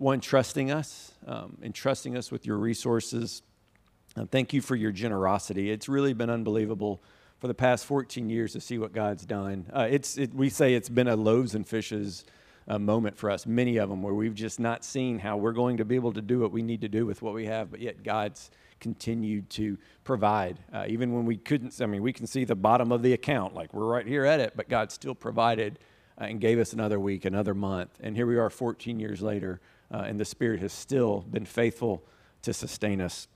S4: one, trusting us, um, and trusting us with your resources. Uh, thank you for your generosity. It's really been unbelievable for the past 14 years to see what God's done. Uh, it's, it, we say it's been a loaves and fishes uh, moment for us, many of them, where we've just not seen how we're going to be able to do what we need to do with what we have, but yet God's continued to provide. Uh, even when we couldn't, I mean, we can see the bottom of the account, like we're right here at it, but God still provided uh, and gave us another week, another month. And here we are 14 years later uh, and the Spirit has still been faithful to sustain us.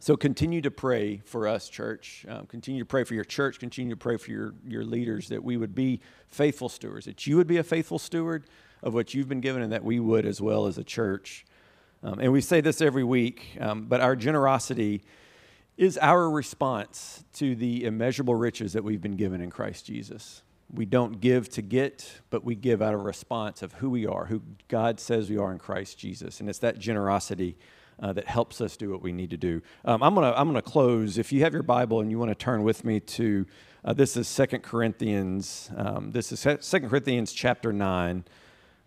S4: So continue to pray for us, church. Um, continue to pray for your church. Continue to pray for your, your leaders that we would be faithful stewards, that you would be a faithful steward of what you've been given, and that we would as well as a church. Um, and we say this every week, um, but our generosity is our response to the immeasurable riches that we've been given in Christ Jesus we don't give to get, but we give out of response of who we are, who God says we are in Christ Jesus. And it's that generosity uh, that helps us do what we need to do. Um, I'm going to I'm gonna close. If you have your Bible and you want to turn with me to, uh, this is Second Corinthians. Um, this is Second Corinthians chapter 9.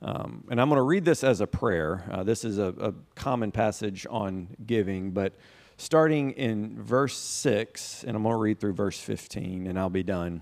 S4: Um, and I'm going to read this as a prayer. Uh, this is a, a common passage on giving, but starting in verse 6, and I'm going to read through verse 15, and I'll be done.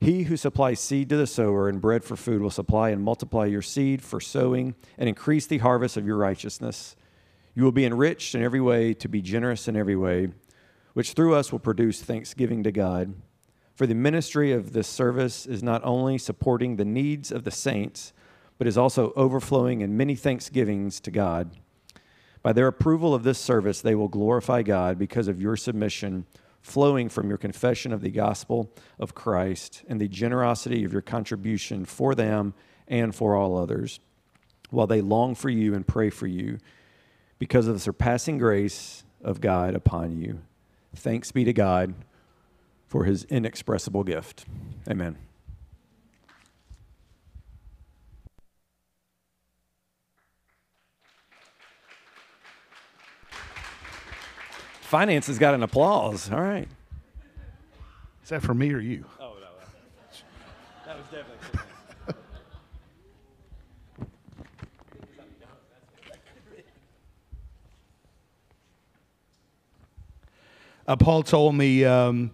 S4: He who supplies seed to the sower and bread for food will supply and multiply your seed for sowing and increase the harvest of your righteousness. You will be enriched in every way to be generous in every way, which through us will produce thanksgiving to God. For the ministry of this service is not only supporting the needs of the saints, but is also overflowing in many thanksgivings to God. By their approval of this service, they will glorify God because of your submission flowing from your confession of the gospel of Christ and the generosity of your contribution for them and for all others, while they long for you and pray for you because of the surpassing grace of God upon you. Thanks be to God for his inexpressible gift. Amen. Finance has got an applause. All right.
S5: Is that for me or you?
S4: Oh, no. That was definitely
S5: Uh, Paul told me um,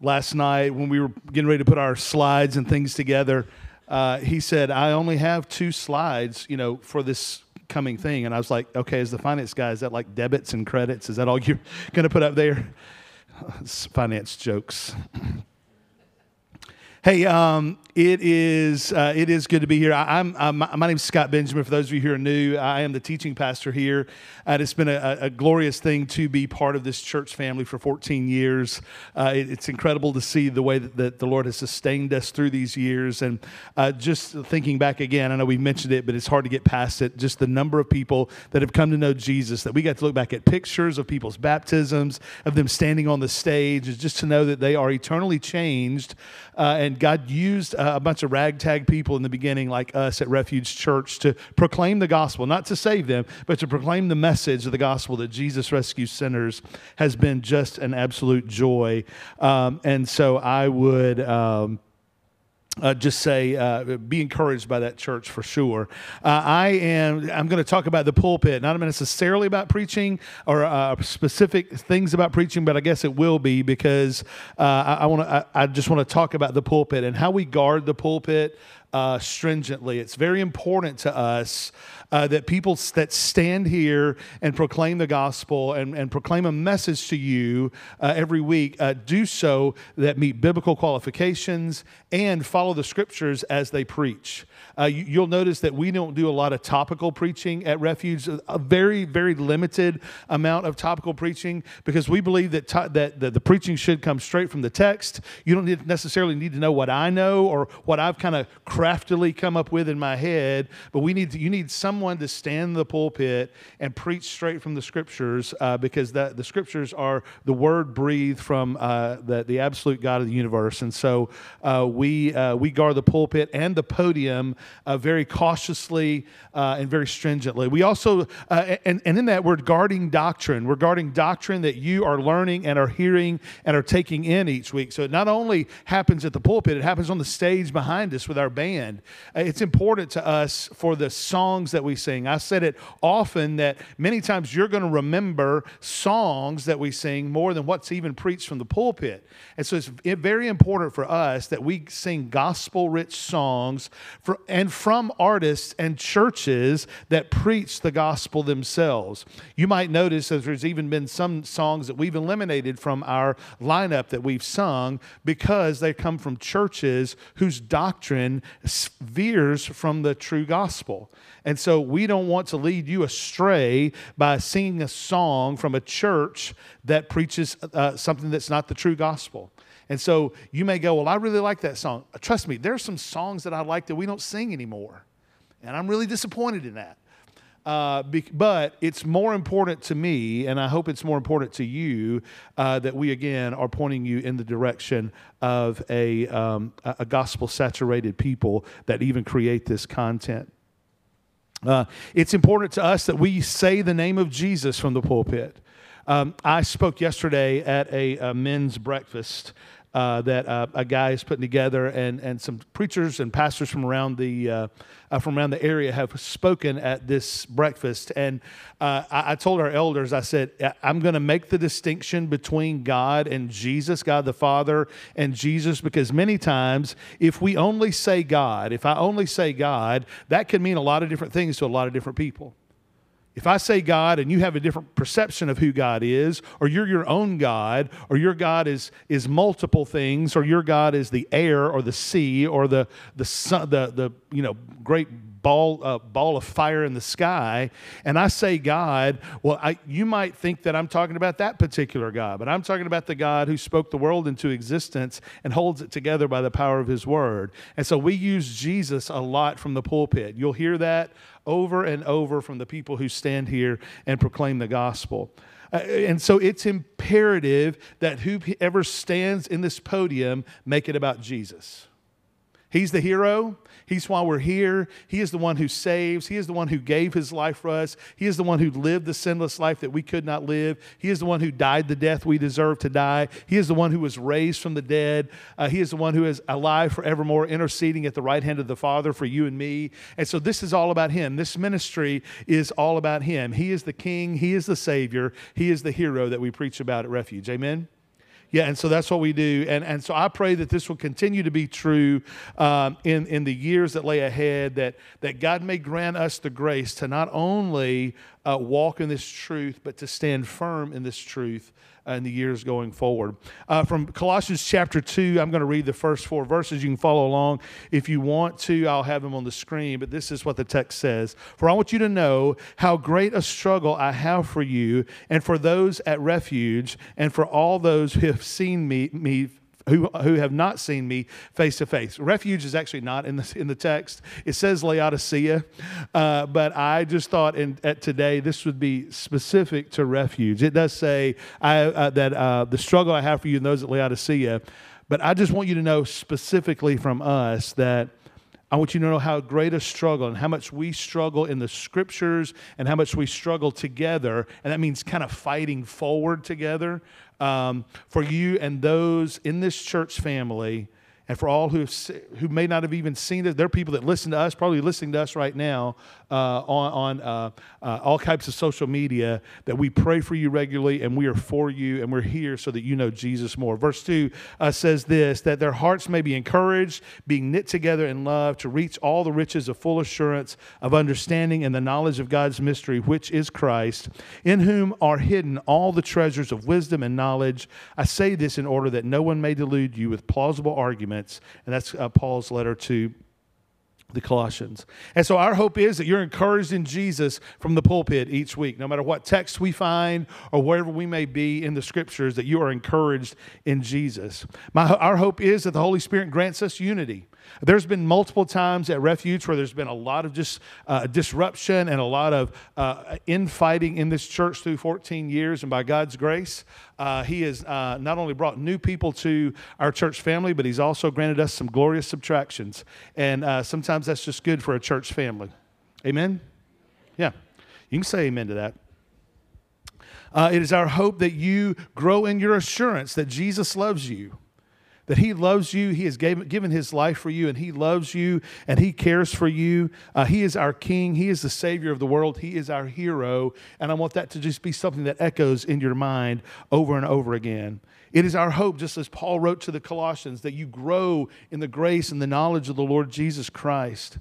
S5: last night when we were getting ready to put our slides and things together. Uh, he said, "I only have two slides, you know, for this coming thing. And I was like, okay, as the finance guy, is that like debits and credits? Is that all you're going to put up there? finance jokes. Hey, um, it is uh, it is good to be here. I, am uh, my, name is Scott Benjamin. For those of you who are new, I am the teaching pastor here. And it's been a, a, glorious thing to be part of this church family for 14 years. Uh, it, it's incredible to see the way that, that, the Lord has sustained us through these years. And uh, just thinking back again, I know we mentioned it, but it's hard to get past it. Just the number of people that have come to know Jesus. That we got to look back at pictures of people's baptisms, of them standing on the stage, just to know that they are eternally changed uh, and God used a bunch of ragtag people in the beginning, like us at Refuge Church, to proclaim the gospel, not to save them, but to proclaim the message of the gospel that Jesus rescues sinners has been just an absolute joy. Um, and so I would. Um, uh, just say uh, be encouraged by that church for sure. Uh, i am i'm going to talk about the pulpit not necessarily about preaching or uh, specific things about preaching but i guess it will be because uh, i, I want to I, I, just want to talk about the pulpit and how we guard the pulpit uh, stringently it's very important to us uh, that people that stand here and proclaim the gospel and, and proclaim a message to you uh, every week uh, do so that meet biblical qualifications and follow the scriptures as they preach. Uh, you, will notice that we don't do a lot of topical preaching at Refuge, a very, very limited amount of topical preaching because we believe that, to, that, that the preaching should come straight from the text. You don't need, necessarily need to know what I know or what I've kind of craftily come up with in my head, but we need to, you need someone to stand in the pulpit and preach straight from the scriptures uh, because the, the scriptures are the word breathed from uh, the, the absolute God of the universe. And so uh, we, uh, we guard the pulpit and the podium uh, very cautiously uh, and very stringently. We also, uh, and, and in that, we're guarding doctrine. We're guarding doctrine that you are learning and are hearing and are taking in each week. So it not only happens at the pulpit, it happens on the stage behind us with our band. Uh, it's important to us for the songs that we sing. I said it often that many times you're going to remember songs that we sing more than what's even preached from the pulpit. And so it's very important for us that we sing gospel rich songs for, and from artists and churches that preach the gospel themselves. You might notice that there's even been some songs that we've eliminated from our lineup that we've sung because they come from churches whose doctrine veers from the true gospel. And so we don't want to lead you astray by singing a song from a church that preaches uh, something that's not the true gospel. And so you may go, Well, I really like that song. Trust me, there are some songs that I like that we don't sing anymore. And I'm really disappointed in that. Uh, be, but it's more important to me, and I hope it's more important to you, uh, that we again are pointing you in the direction of a, um, a gospel saturated people that even create this content. Uh, it's important to us that we say the name of Jesus from the pulpit. Um, I spoke yesterday at a, a men's breakfast uh, that uh, a guy is putting together, and, and some preachers and pastors from around the uh, uh from around the area have spoken at this breakfast. And uh, I, I, told our elders, I said, I'm going to make the distinction between God and Jesus, God the Father and Jesus, because many times if we only say God, if I only say God, that can mean a lot of different things to a lot of different people. If I say God and you have a different perception of who God is, or you're your own God, or your God is, is multiple things, or your God is the air or the sea or the, the, sun, the, the you know, great ball, uh, ball of fire in the sky, and I say God, well, I, you might think that I'm talking about that particular God, but I'm talking about the God who spoke the world into existence and holds it together by the power of his word. And so we use Jesus a lot from the pulpit. You'll hear that over and over from the people who stand here and proclaim the gospel. Uh, and so it's imperative that whoever stands in this podium make it about Jesus. He's the hero. He's why we're here. He is the one who saves. He is the one who gave his life for us. He is the one who lived the sinless life that we could not live. He is the one who died the death we deserve to die. He is the one who was raised from the dead. Uh, he is the one who is alive forevermore, interceding at the right hand of the Father for you and me. And so this is all about him. This ministry is all about him. He is the King. He is the Savior. He is the hero that we preach about at Refuge. Amen. Yeah, and so that's what we do. And, and so I pray that this will continue to be true um, in, in the years that lay ahead, that, that God may grant us the grace to not only uh, walk in this truth, but to stand firm in this truth in the years going forward. Uh, from Colossians chapter 2, I'm going to read the first four verses. You can follow along. If you want to, I'll have them on the screen, but this is what the text says For I want you to know how great a struggle I have for you and for those at refuge and for all those who have seen me, me who, who have not seen me face to face. Refuge is actually not in the, in the text. It says Laodicea, uh, but I just thought in, at today this would be specific to refuge. It does say I, uh, that uh, the struggle I have for you and those at Laodicea, but I just want you to know specifically from us that I want you to know how great a struggle and how much we struggle in the scriptures and how much we struggle together. And that means kind of fighting forward together um, for you and those in this church family and for all who who may not have even seen it, there are people that listen to us, probably listening to us right now uh, on, on uh, uh, all types of social media. That we pray for you regularly, and we are for you, and we're here so that you know Jesus more. Verse two uh, says this: that their hearts may be encouraged, being knit together in love, to reach all the riches of full assurance of understanding and the knowledge of God's mystery, which is Christ, in whom are hidden all the treasures of wisdom and knowledge. I say this in order that no one may delude you with plausible arguments And that's uh, Paul's letter to the Colossians. And so our hope is that you're encouraged in Jesus from the pulpit each week, no matter what text we find or wherever we may be in the scriptures, that you are encouraged in Jesus. My, our hope is that the Holy Spirit grants us unity. There's been multiple times at Refuge where there's been a lot of just uh, disruption and a lot of uh, infighting in this church through 14 years. And by God's grace, uh, He has uh, not only brought new people to our church family, but He's also granted us some glorious subtractions. And uh, sometimes that's just good for a church family. Amen? Yeah. You can say amen to that. Uh, it is our hope that you grow in your assurance that Jesus loves you that He loves you. He has gave, given His life for you, and He loves you, and He cares for you. Uh, he is our King. He is the Savior of the world. He is our hero. And I want that to just be something that echoes in your mind over and over again. It is our hope, just as Paul wrote to the Colossians, that you grow in the grace and the knowledge of the Lord Jesus Christ.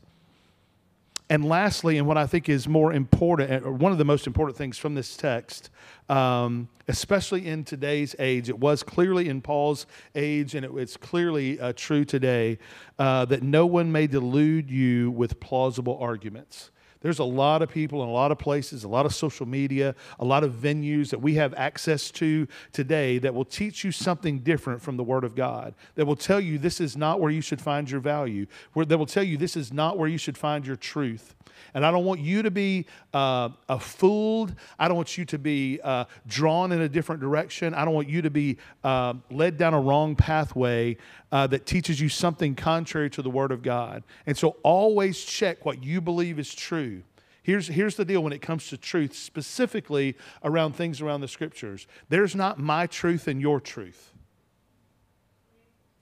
S5: And lastly, and what I think is more important, or one of the most important things from this text, um, especially in today's age, it was clearly in Paul's age, and it, it's clearly uh, true today, uh, that no one may delude you with plausible arguments. There's a lot of people in a lot of places, a lot of social media, a lot of venues that we have access to today that will teach you something different from the Word of God, that will tell you this is not where you should find your value, where, that will tell you this is not where you should find your truth. And I don't want you to be uh, fooled. I don't want you to be uh, drawn in a different direction. I don't want you to be uh, led down a wrong pathway uh, that teaches you something contrary to the Word of God. And so always check what you believe is true. Here's, here's the deal when it comes to truth, specifically around things around the scriptures. There's not my truth and your truth.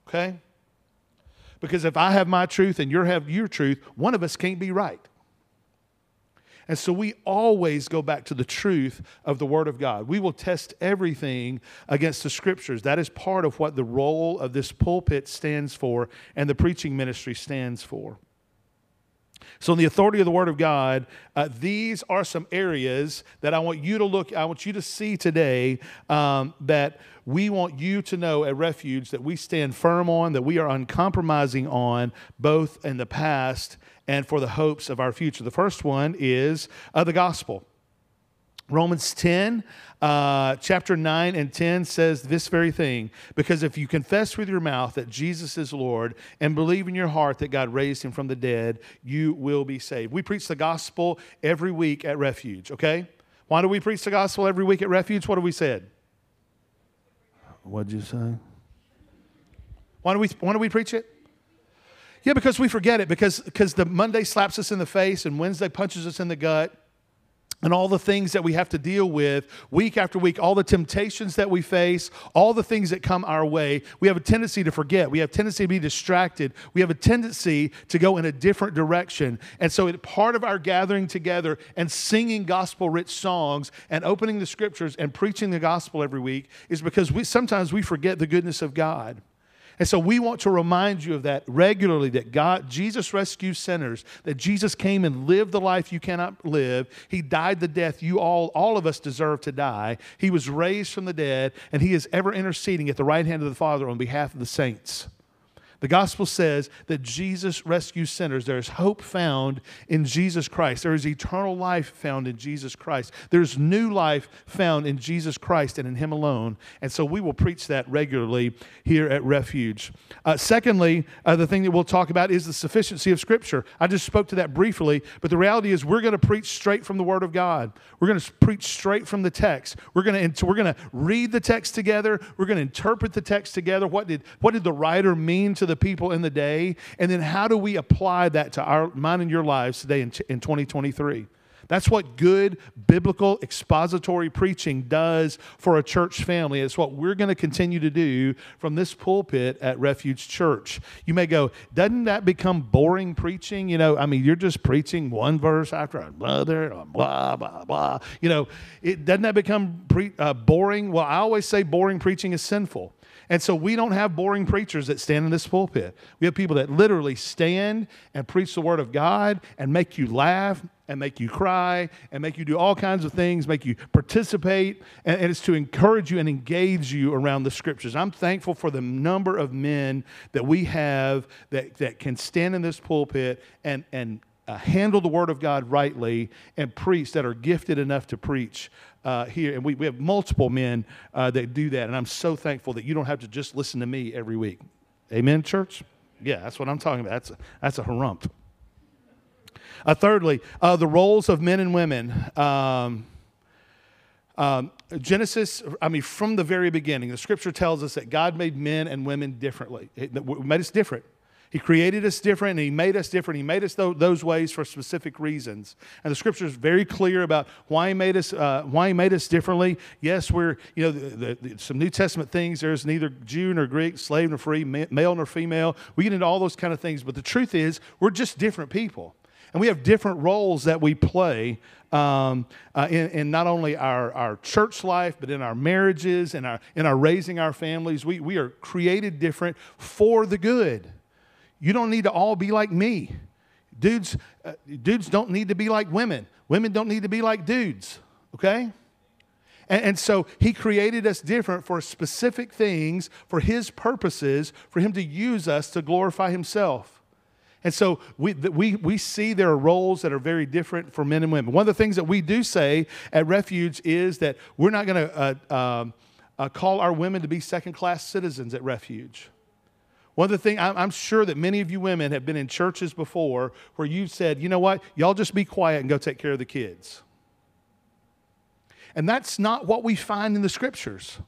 S5: Okay? Because if I have my truth and you have your truth, one of us can't be right. And so we always go back to the truth of the Word of God. We will test everything against the Scriptures. That is part of what the role of this pulpit stands for and the preaching ministry stands for. So, in the authority of the Word of God, uh, these are some areas that I want you to look, I want you to see today um, that we want you to know at Refuge that we stand firm on, that we are uncompromising on, both in the past and for the hopes of our future. The first one is uh, the gospel. Romans 10, uh, chapter 9 and 10 says this very thing because if you confess with your mouth that Jesus is Lord and believe in your heart that God raised him from the dead, you will be saved. We preach the gospel every week at Refuge, okay? Why do we preach the gospel every week at Refuge? What have we said? What'd you say? Why do we, why do we preach it? Yeah, because we forget it, because, because the Monday slaps us in the face and Wednesday punches us in the gut. And all the things that we have to deal with week after week, all the temptations that we face, all the things that come our way, we have a tendency to forget. We have a tendency to be distracted. We have a tendency to go in a different direction. And so, part of our gathering together and singing gospel rich songs and opening the scriptures and preaching the gospel every week is because we, sometimes we forget the goodness of God. And so we want to remind you of that regularly that God, Jesus rescues sinners, that Jesus came and lived the life you cannot live. He died the death you all, all of us deserve to die. He was raised from the dead, and He is ever interceding at the right hand of the Father on behalf of the saints. The gospel says that Jesus rescues sinners. There is hope found in Jesus Christ. There is eternal life found in Jesus Christ. There's new life found in Jesus Christ and in Him alone. And so we will preach that regularly here at Refuge. Uh, secondly, uh, the thing that we'll talk about is the sufficiency of Scripture. I just spoke to that briefly, but the reality is we're going to preach straight from the Word of God. We're going to preach straight from the text. We're going to we're going to read the text together. We're going to interpret the text together. What did what did the writer mean to the people in the day? And then how do we apply that to our mine and your lives today in, in 2023? That's what good biblical expository preaching does for a church family. It's what we're going to continue to do from this pulpit at Refuge Church. You may go, doesn't that become boring preaching? You know, I mean, you're just preaching one verse after another, blah, blah, blah. You know, it, doesn't that become pre, uh, boring? Well, I always say boring preaching is sinful. And so we don't have boring preachers that stand in this pulpit. We have people that literally stand and preach the word of God and make you laugh and make you cry and make you do all kinds of things, make you participate. And, and, it's to encourage you and engage you around the scriptures. I'm thankful for the number of men that we have that, that can stand in this pulpit and, and uh, handle the word of God rightly and preach that are gifted enough to preach uh, here. And we, we have multiple men uh, that do that. And I'm so thankful that you don't have to just listen to me every week. Amen, church? Yeah, that's what I'm talking about. That's a, that's a harump. Uh, thirdly, uh, the roles of men and women. Um, um, Genesis, I mean, from the very beginning, the scripture tells us that God made men and women differently. It made us different. He created us different and He made us different. He made us th- those ways for specific reasons. And the scripture is very clear about why He made us, uh, why He made us differently. Yes, we're, you know, the, the, the, some New Testament things. There's neither Jew nor Greek, slave nor free, male nor female. We get into all those kind of things. But the truth is, we're just different people. And we have different roles that we play um, uh, in, in, not only our, our church life, but in our marriages and our, in our raising our families. We, we are created different for the good. You don't need to all be like me. Dudes, uh, dudes don't need to be like women. Women don't need to be like dudes, okay? And, and, so he created us different for specific things, for his purposes, for him to use us to glorify himself. And so we, we, we see there are roles that are very different for men and women. One of the things that we do say at Refuge is that we're not going to uh, um, uh, call our women to be second class citizens at Refuge. One of the things, I'm sure that many of you women have been in churches before where you've said, you know what, y'all just be quiet and go take care of the kids. And that's not what we find in the scriptures.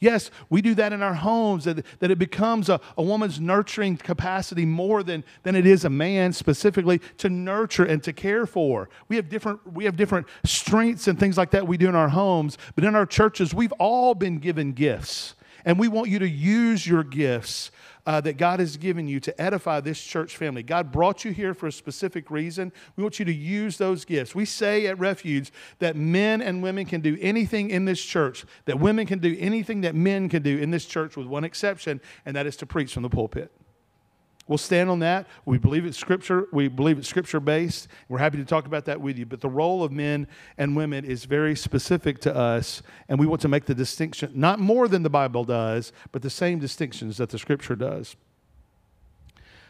S5: Yes, we do that in our homes, that, that it becomes a, a woman's nurturing capacity more than, than it is a man specifically to nurture and to care for. We have, different, we have different strengths and things like that we do in our homes, but in our churches, we've all been given gifts. And we want you to use your gifts uh, that God has given you to edify this church family. God brought you here for a specific reason. We want you to use those gifts. We say at Refuge that men and women can do anything in this church, that women can do anything that men can do in this church with one exception, and that is to preach from the pulpit. We'll stand on that. We believe it's scripture. We believe it's scripture based. We're happy to talk about that with you. But the role of men and women is very specific to us, and we want to make the distinction, not more than the Bible does, but the same distinctions that the scripture does.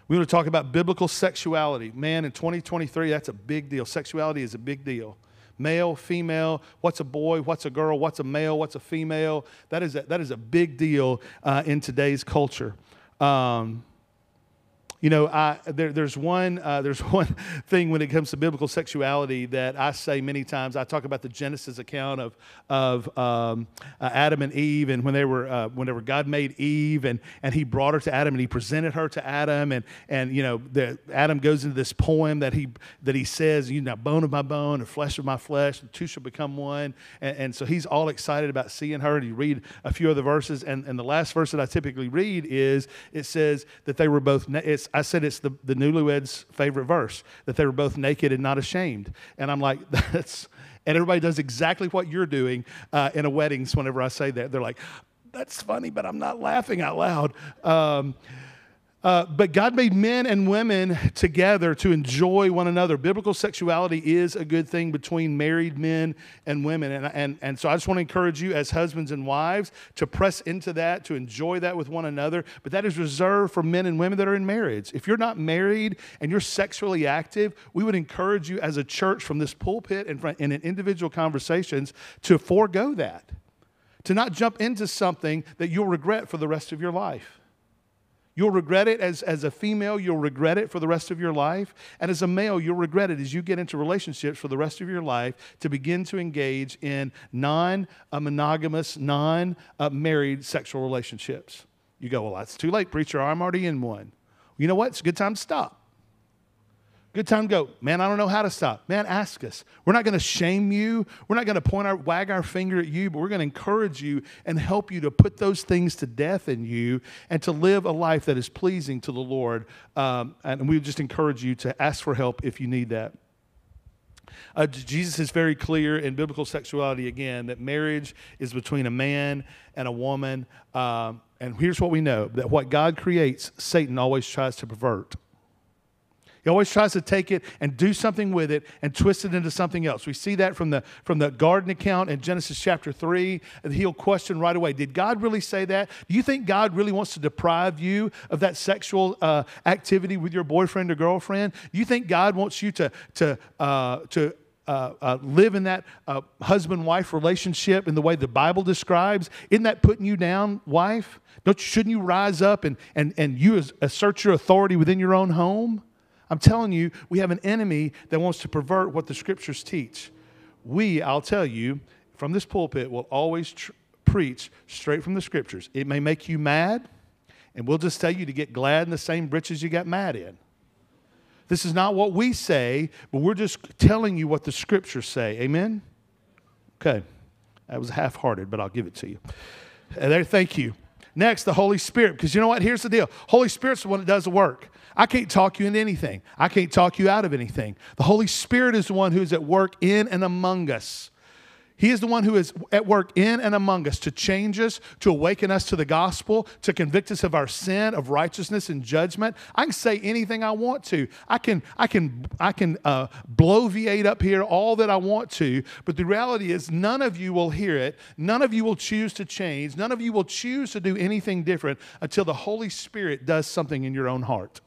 S5: We want to talk about biblical sexuality. Man, in 2023, that's a big deal. Sexuality is a big deal male, female, what's a boy, what's a girl, what's a male, what's a female. That is a, that is a big deal uh, in today's culture. Um, you know, I, there, there's, one, uh, there's one thing when it comes to biblical sexuality that I say many times. I talk about the Genesis account of, of um, uh, Adam and Eve, and when they were, uh, whenever God made Eve, and, and he brought her to Adam, and he presented her to Adam, and, and you know, the, Adam goes into this poem that he, that he says, you know, bone of my bone and flesh of my flesh, the two shall become one. And, and so he's all excited about seeing her, and you read a few other verses, and, and the last verse that I typically read is, it says that they were both, it's I said it's the, the newlyweds' favorite verse, that they were both naked and not ashamed. And I'm like, that's, and everybody does exactly what you're doing uh, in a weddings whenever I say that. They're like, that's funny, but I'm not laughing out loud. Um, uh, but God made men and women together to enjoy one another. Biblical sexuality is a good thing between married men and women. And, and, and so I just want to encourage you, as husbands and wives, to press into that, to enjoy that with one another. But that is reserved for men and women that are in marriage. If you're not married and you're sexually active, we would encourage you as a church from this pulpit and, in individual conversations to forego that, to not jump into something that you'll regret for the rest of your life. You'll regret it as, as a female, you'll regret it for the rest of your life. And as a male, you'll regret it as you get into relationships for the rest of your life to begin to engage in non uh, monogamous, non uh, married sexual relationships. You go, Well, that's too late, preacher. I'm already in one. You know what? It's a good time to stop. Good time to go, man, I don't know how to stop. Man, ask us. We're not going to shame you. We're not going to point our, wag our finger at you, but we're going to encourage you and help you to put those things to death in you and to live a life that is pleasing to the Lord. Um, and we just encourage you to ask for help if you need that. Uh, Jesus is very clear in biblical sexuality again that marriage is between a man and a woman. Um, and here's what we know that what God creates, Satan always tries to pervert. He always tries to take it and do something with it and twist it into something else. We see that from the, from the garden account in Genesis chapter 3. And he'll question right away Did God really say that? Do you think God really wants to deprive you of that sexual uh, activity with your boyfriend or girlfriend? Do you think God wants you to, to, uh, to uh, uh, live in that uh, husband wife relationship in the way the Bible describes? Isn't that putting you down, wife? Don't, shouldn't you rise up and, and, and you assert your authority within your own home? I'm telling you, we have an enemy that wants to pervert what the scriptures teach. We, I'll tell you, from this pulpit, will always tr- preach straight from the scriptures. It may make you mad, and we'll just tell you to get glad in the same breeches you got mad in. This is not what we say, but we're just telling you what the scriptures say. Amen? Okay. That was half hearted, but I'll give it to you. And There, thank you. Next, the Holy Spirit. Because you know what? Here's the deal Holy Spirit's the one that does the work. I can't talk you into anything, I can't talk you out of anything. The Holy Spirit is the one who is at work in and among us. He is the one who is at work in and among us to change us, to awaken us to the gospel, to convict us of our sin, of righteousness and judgment. I can say anything I want to. I can, I can, I can uh, bloviate up here all that I want to, but the reality is none of you will hear it. None of you will choose to change. None of you will choose to do anything different until the Holy Spirit does something in your own heart.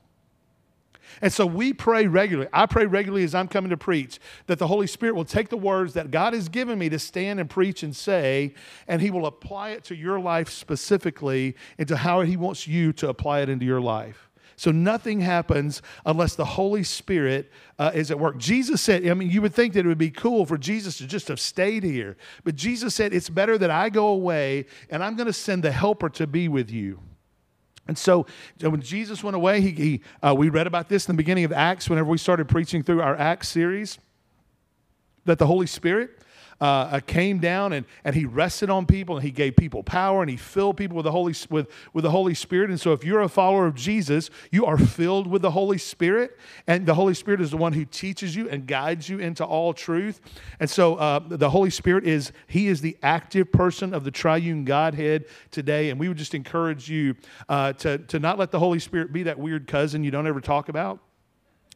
S5: And so we pray regularly. I pray regularly as I'm coming to preach that the Holy Spirit will take the words that God has given me to stand and preach and say, and He will apply it to your life specifically into how He wants you to apply it into your life. So nothing happens unless the Holy Spirit uh, is at work. Jesus said, I mean, you would think that it would be cool for Jesus to just have stayed here. But Jesus said, it's better that I go away and I'm going to send the helper to be with you. And so when Jesus went away, he, he uh, we read about this in the beginning of Acts whenever we started preaching through our Acts series, that the Holy Spirit uh, uh, came down and, and he rested on people and he gave people power and he filled people with the Holy with, with the Holy Spirit. And so if you're a follower of Jesus, you are filled with the Holy Spirit, and the Holy Spirit is the one who teaches you and guides you into all truth. And so uh, the Holy Spirit is he is the active person of the triune Godhead today. And we would just encourage you uh, to, to not let the Holy Spirit be that weird cousin you don't ever talk about.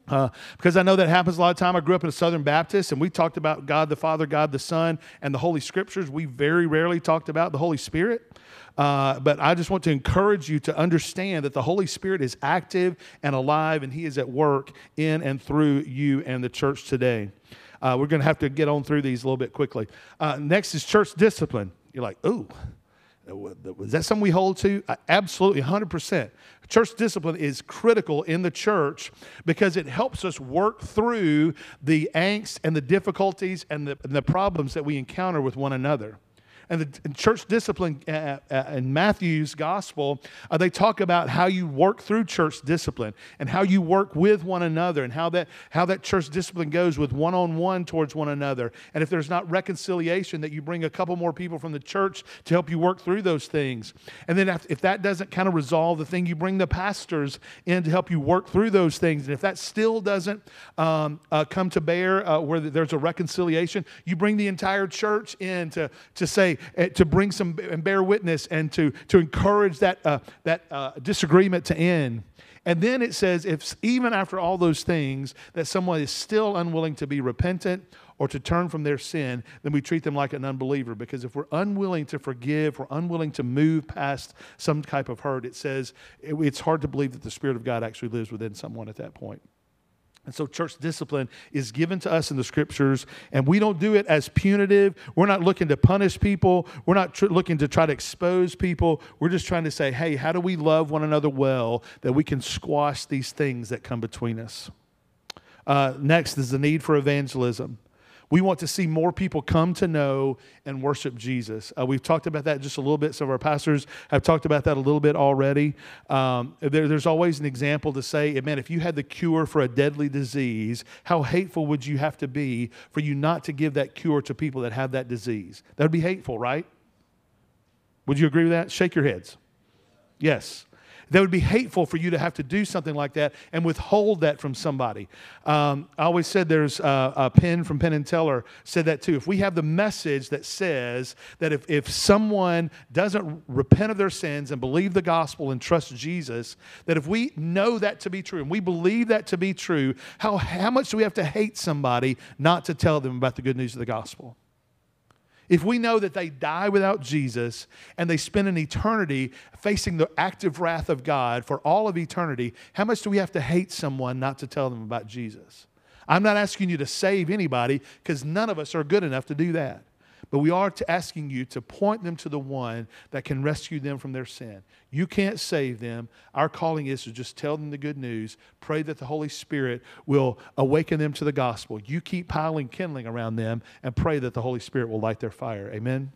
S5: Uh, because I know that happens a lot of time. I grew up in a Southern Baptist, and we talked about God the Father, God the Son, and the Holy Scriptures. We very rarely talked about the Holy Spirit. Uh, but I just want to encourage you to understand that the Holy Spirit is active and alive, and He is at work in and through you and the church today. Uh, we're going to have to get on through these a little bit quickly. Uh, next is church discipline. You're like, ooh, is that something we hold to? Absolutely, 100%. Church discipline is critical in the church because it helps us work through the angst and the difficulties and the, and the problems that we encounter with one another and the church discipline uh, uh, in Matthew's gospel, uh, they talk about how you work through church discipline and how you work with one another and how that, how that church discipline goes with one on one towards one another. And if there's not reconciliation, that you bring a couple more people from the church to help you work through those things. And then if, if that doesn't kind of resolve the thing, you bring the pastors in to help you work through those things. And if that still doesn't um, uh, come to bear uh, where there's a reconciliation, you bring the entire church in to, to say, uh, to bring some and bear witness and to, to encourage that, uh, that uh, disagreement to end. And then it says, if even after all those things, that someone is still unwilling to be repentant or to turn from their sin, then we treat them like an unbeliever. Because if we're unwilling to forgive, we're unwilling to move past some type of hurt, it says it, it's hard to believe that the Spirit of God actually lives within someone at that point. And so, church discipline is given to us in the scriptures, and we don't do it as punitive. We're not looking to punish people. We're not tr- looking to try to expose people. We're just trying to say, hey, how do we love one another well that we can squash these things that come between us? Uh, next is the need for evangelism. We want to see more people come to know and worship Jesus. Uh, we've talked about that just a little bit. Some of our pastors have talked about that a little bit already. Um, there, there's always an example to say, man, if you had the cure for a deadly disease, how hateful would you have to be for you not to give that cure to people that have that disease? That would be hateful, right? Would you agree with that? Shake your heads. Yes. That would be hateful for you to have to do something like that and withhold that from somebody. Um, I always said there's a, a Penn from Penn and Teller said that too. If we have the message that says that if, if someone doesn't repent of their sins and believe the gospel and trust Jesus, that if we know that to be true and we believe that to be true, how, how much do we have to hate somebody not to tell them about the good news of the gospel? If we know that they die without Jesus and they spend an eternity facing the active wrath of God for all of eternity, how much do we have to hate someone not to tell them about Jesus? I'm not asking you to save anybody because none of us are good enough to do that. But we are asking you to point them to the one that can rescue them from their sin. You can't save them. Our calling is to just tell them the good news, pray that the Holy Spirit will awaken them to the gospel. You keep piling kindling around them and pray that the Holy Spirit will light their fire. Amen.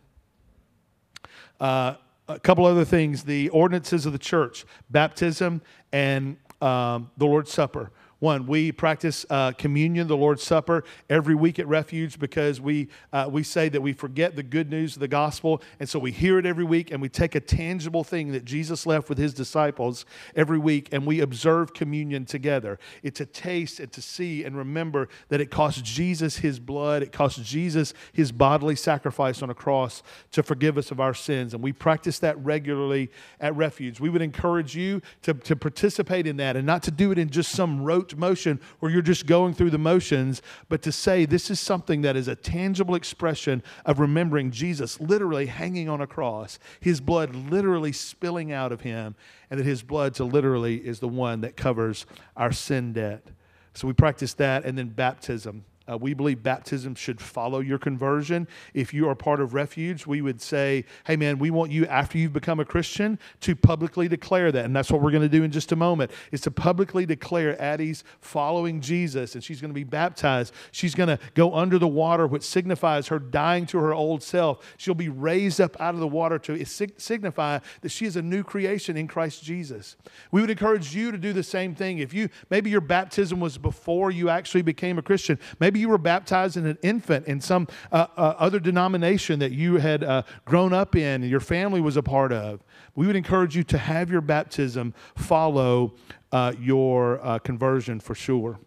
S5: Uh, a couple other things the ordinances of the church, baptism, and um, the Lord's Supper. One, we practice uh, communion, the Lord's Supper, every week at Refuge because we, uh, we say that we forget the good news of the gospel. And so we hear it every week and we take a tangible thing that Jesus left with his disciples every week and we observe communion together. It's a taste and to see and remember that it cost Jesus his blood, it cost Jesus his bodily sacrifice on a cross to forgive us of our sins. And we practice that regularly at Refuge. We would encourage you to, to participate in that and not to do it in just some rote motion where you're just going through the motions, but to say this is something that is a tangible expression of remembering Jesus literally hanging on a cross, his blood literally spilling out of him, and that his blood to literally is the one that covers our sin debt. So we practice that, and then baptism. Uh, we believe baptism should follow your conversion. If you are part of Refuge, we would say, hey, man, we want you, after you've become a Christian, to publicly declare that. And that's what we're going to do in just a moment, is to publicly declare Addie's following Jesus, and she's going to be baptized. She's going to go under the water, which signifies her dying to her old self. She'll be raised up out of the water to signify that she is a new creation in Christ Jesus. We would encourage you to do the same thing. If you, maybe your baptism was before you actually became a Christian, maybe you were baptized in an infant in some uh, uh, other denomination that you had uh, grown up in and your family was a part of. We would encourage you to have your baptism follow uh, your uh, conversion for sure.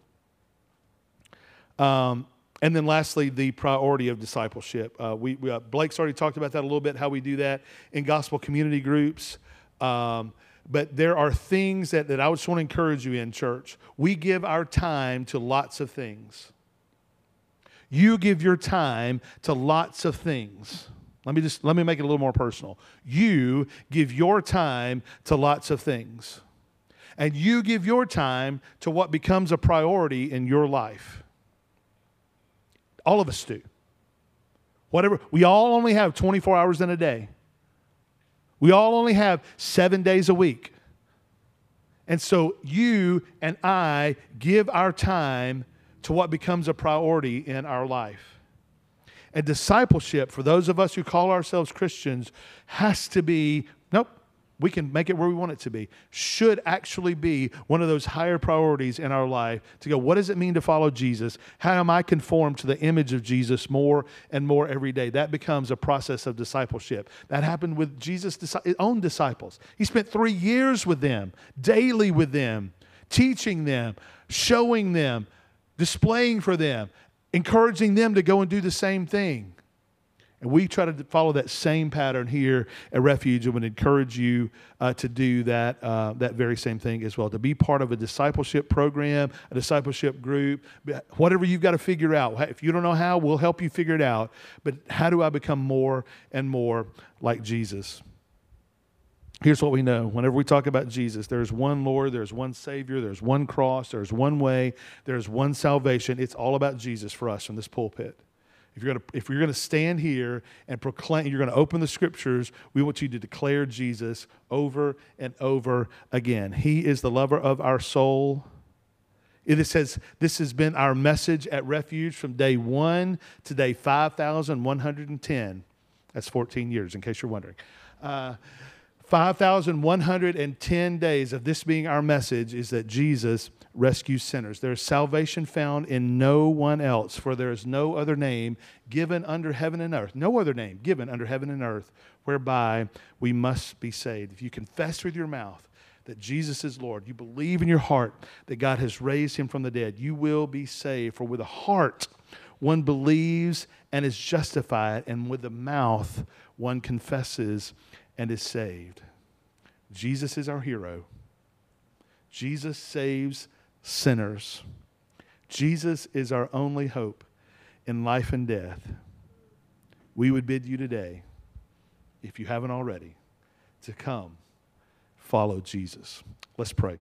S5: Um, and then lastly, the priority of discipleship. Uh, we, we Blake's already talked about that a little bit, how we do that in gospel community groups. Um, but there are things that, that I just want to encourage you in church. We give our time to lots of things. You give your time to lots of things. Let me just let me make it a little more personal. You give your time to lots of things. And you give your time to what becomes a priority in your life. All of us do. Whatever, we all only have 24 hours in a day. We all only have seven days a week. And so you and I give our time to what becomes a priority in our life. And discipleship, for those of us who call ourselves Christians, has to be nope, we can make it where we want it to be, should actually be one of those higher priorities in our life to go, what does it mean to follow Jesus? How am I conformed to the image of Jesus more and more every day? That becomes a process of discipleship. That happened with Jesus' own disciples. He spent three years with them, daily with them, teaching them, showing them displaying for them, encouraging them to go and do the same thing. And we try to follow that same pattern here at Refuge and would encourage you uh, to do that, uh, that very same thing as well. To be part of a discipleship program, a discipleship group, whatever you've got to figure out. If you don't know how, we'll help you figure it out. But how do I become more and more like Jesus? Here's what we know. Whenever we talk about Jesus, there's one Lord, there's one Savior, there's one cross, there's one way, there's one salvation. It's all about Jesus for us from this pulpit. If you're to, if you're to stand here and proclaim, you're to open the scriptures, we want you to declare Jesus over and over again. He is the lover of our soul. It says this has been our message at Refuge from day one to day 5,110. That's 14 years, in case you're wondering. Uh, 5,110 days of this being our message is that Jesus rescues sinners. There is salvation found in no one else, for there is no other name given under heaven and earth, no other name given under heaven and earth, whereby we must be saved. If you confess with your mouth that Jesus is Lord, you believe in your heart that God has raised him from the dead, you will be saved. For with a heart one believes and is justified, and with the mouth one confesses and is saved. Jesus is our hero. Jesus saves sinners. Jesus is our only hope in life and death. We would bid you today, if you haven't already, to come follow Jesus. Let's pray.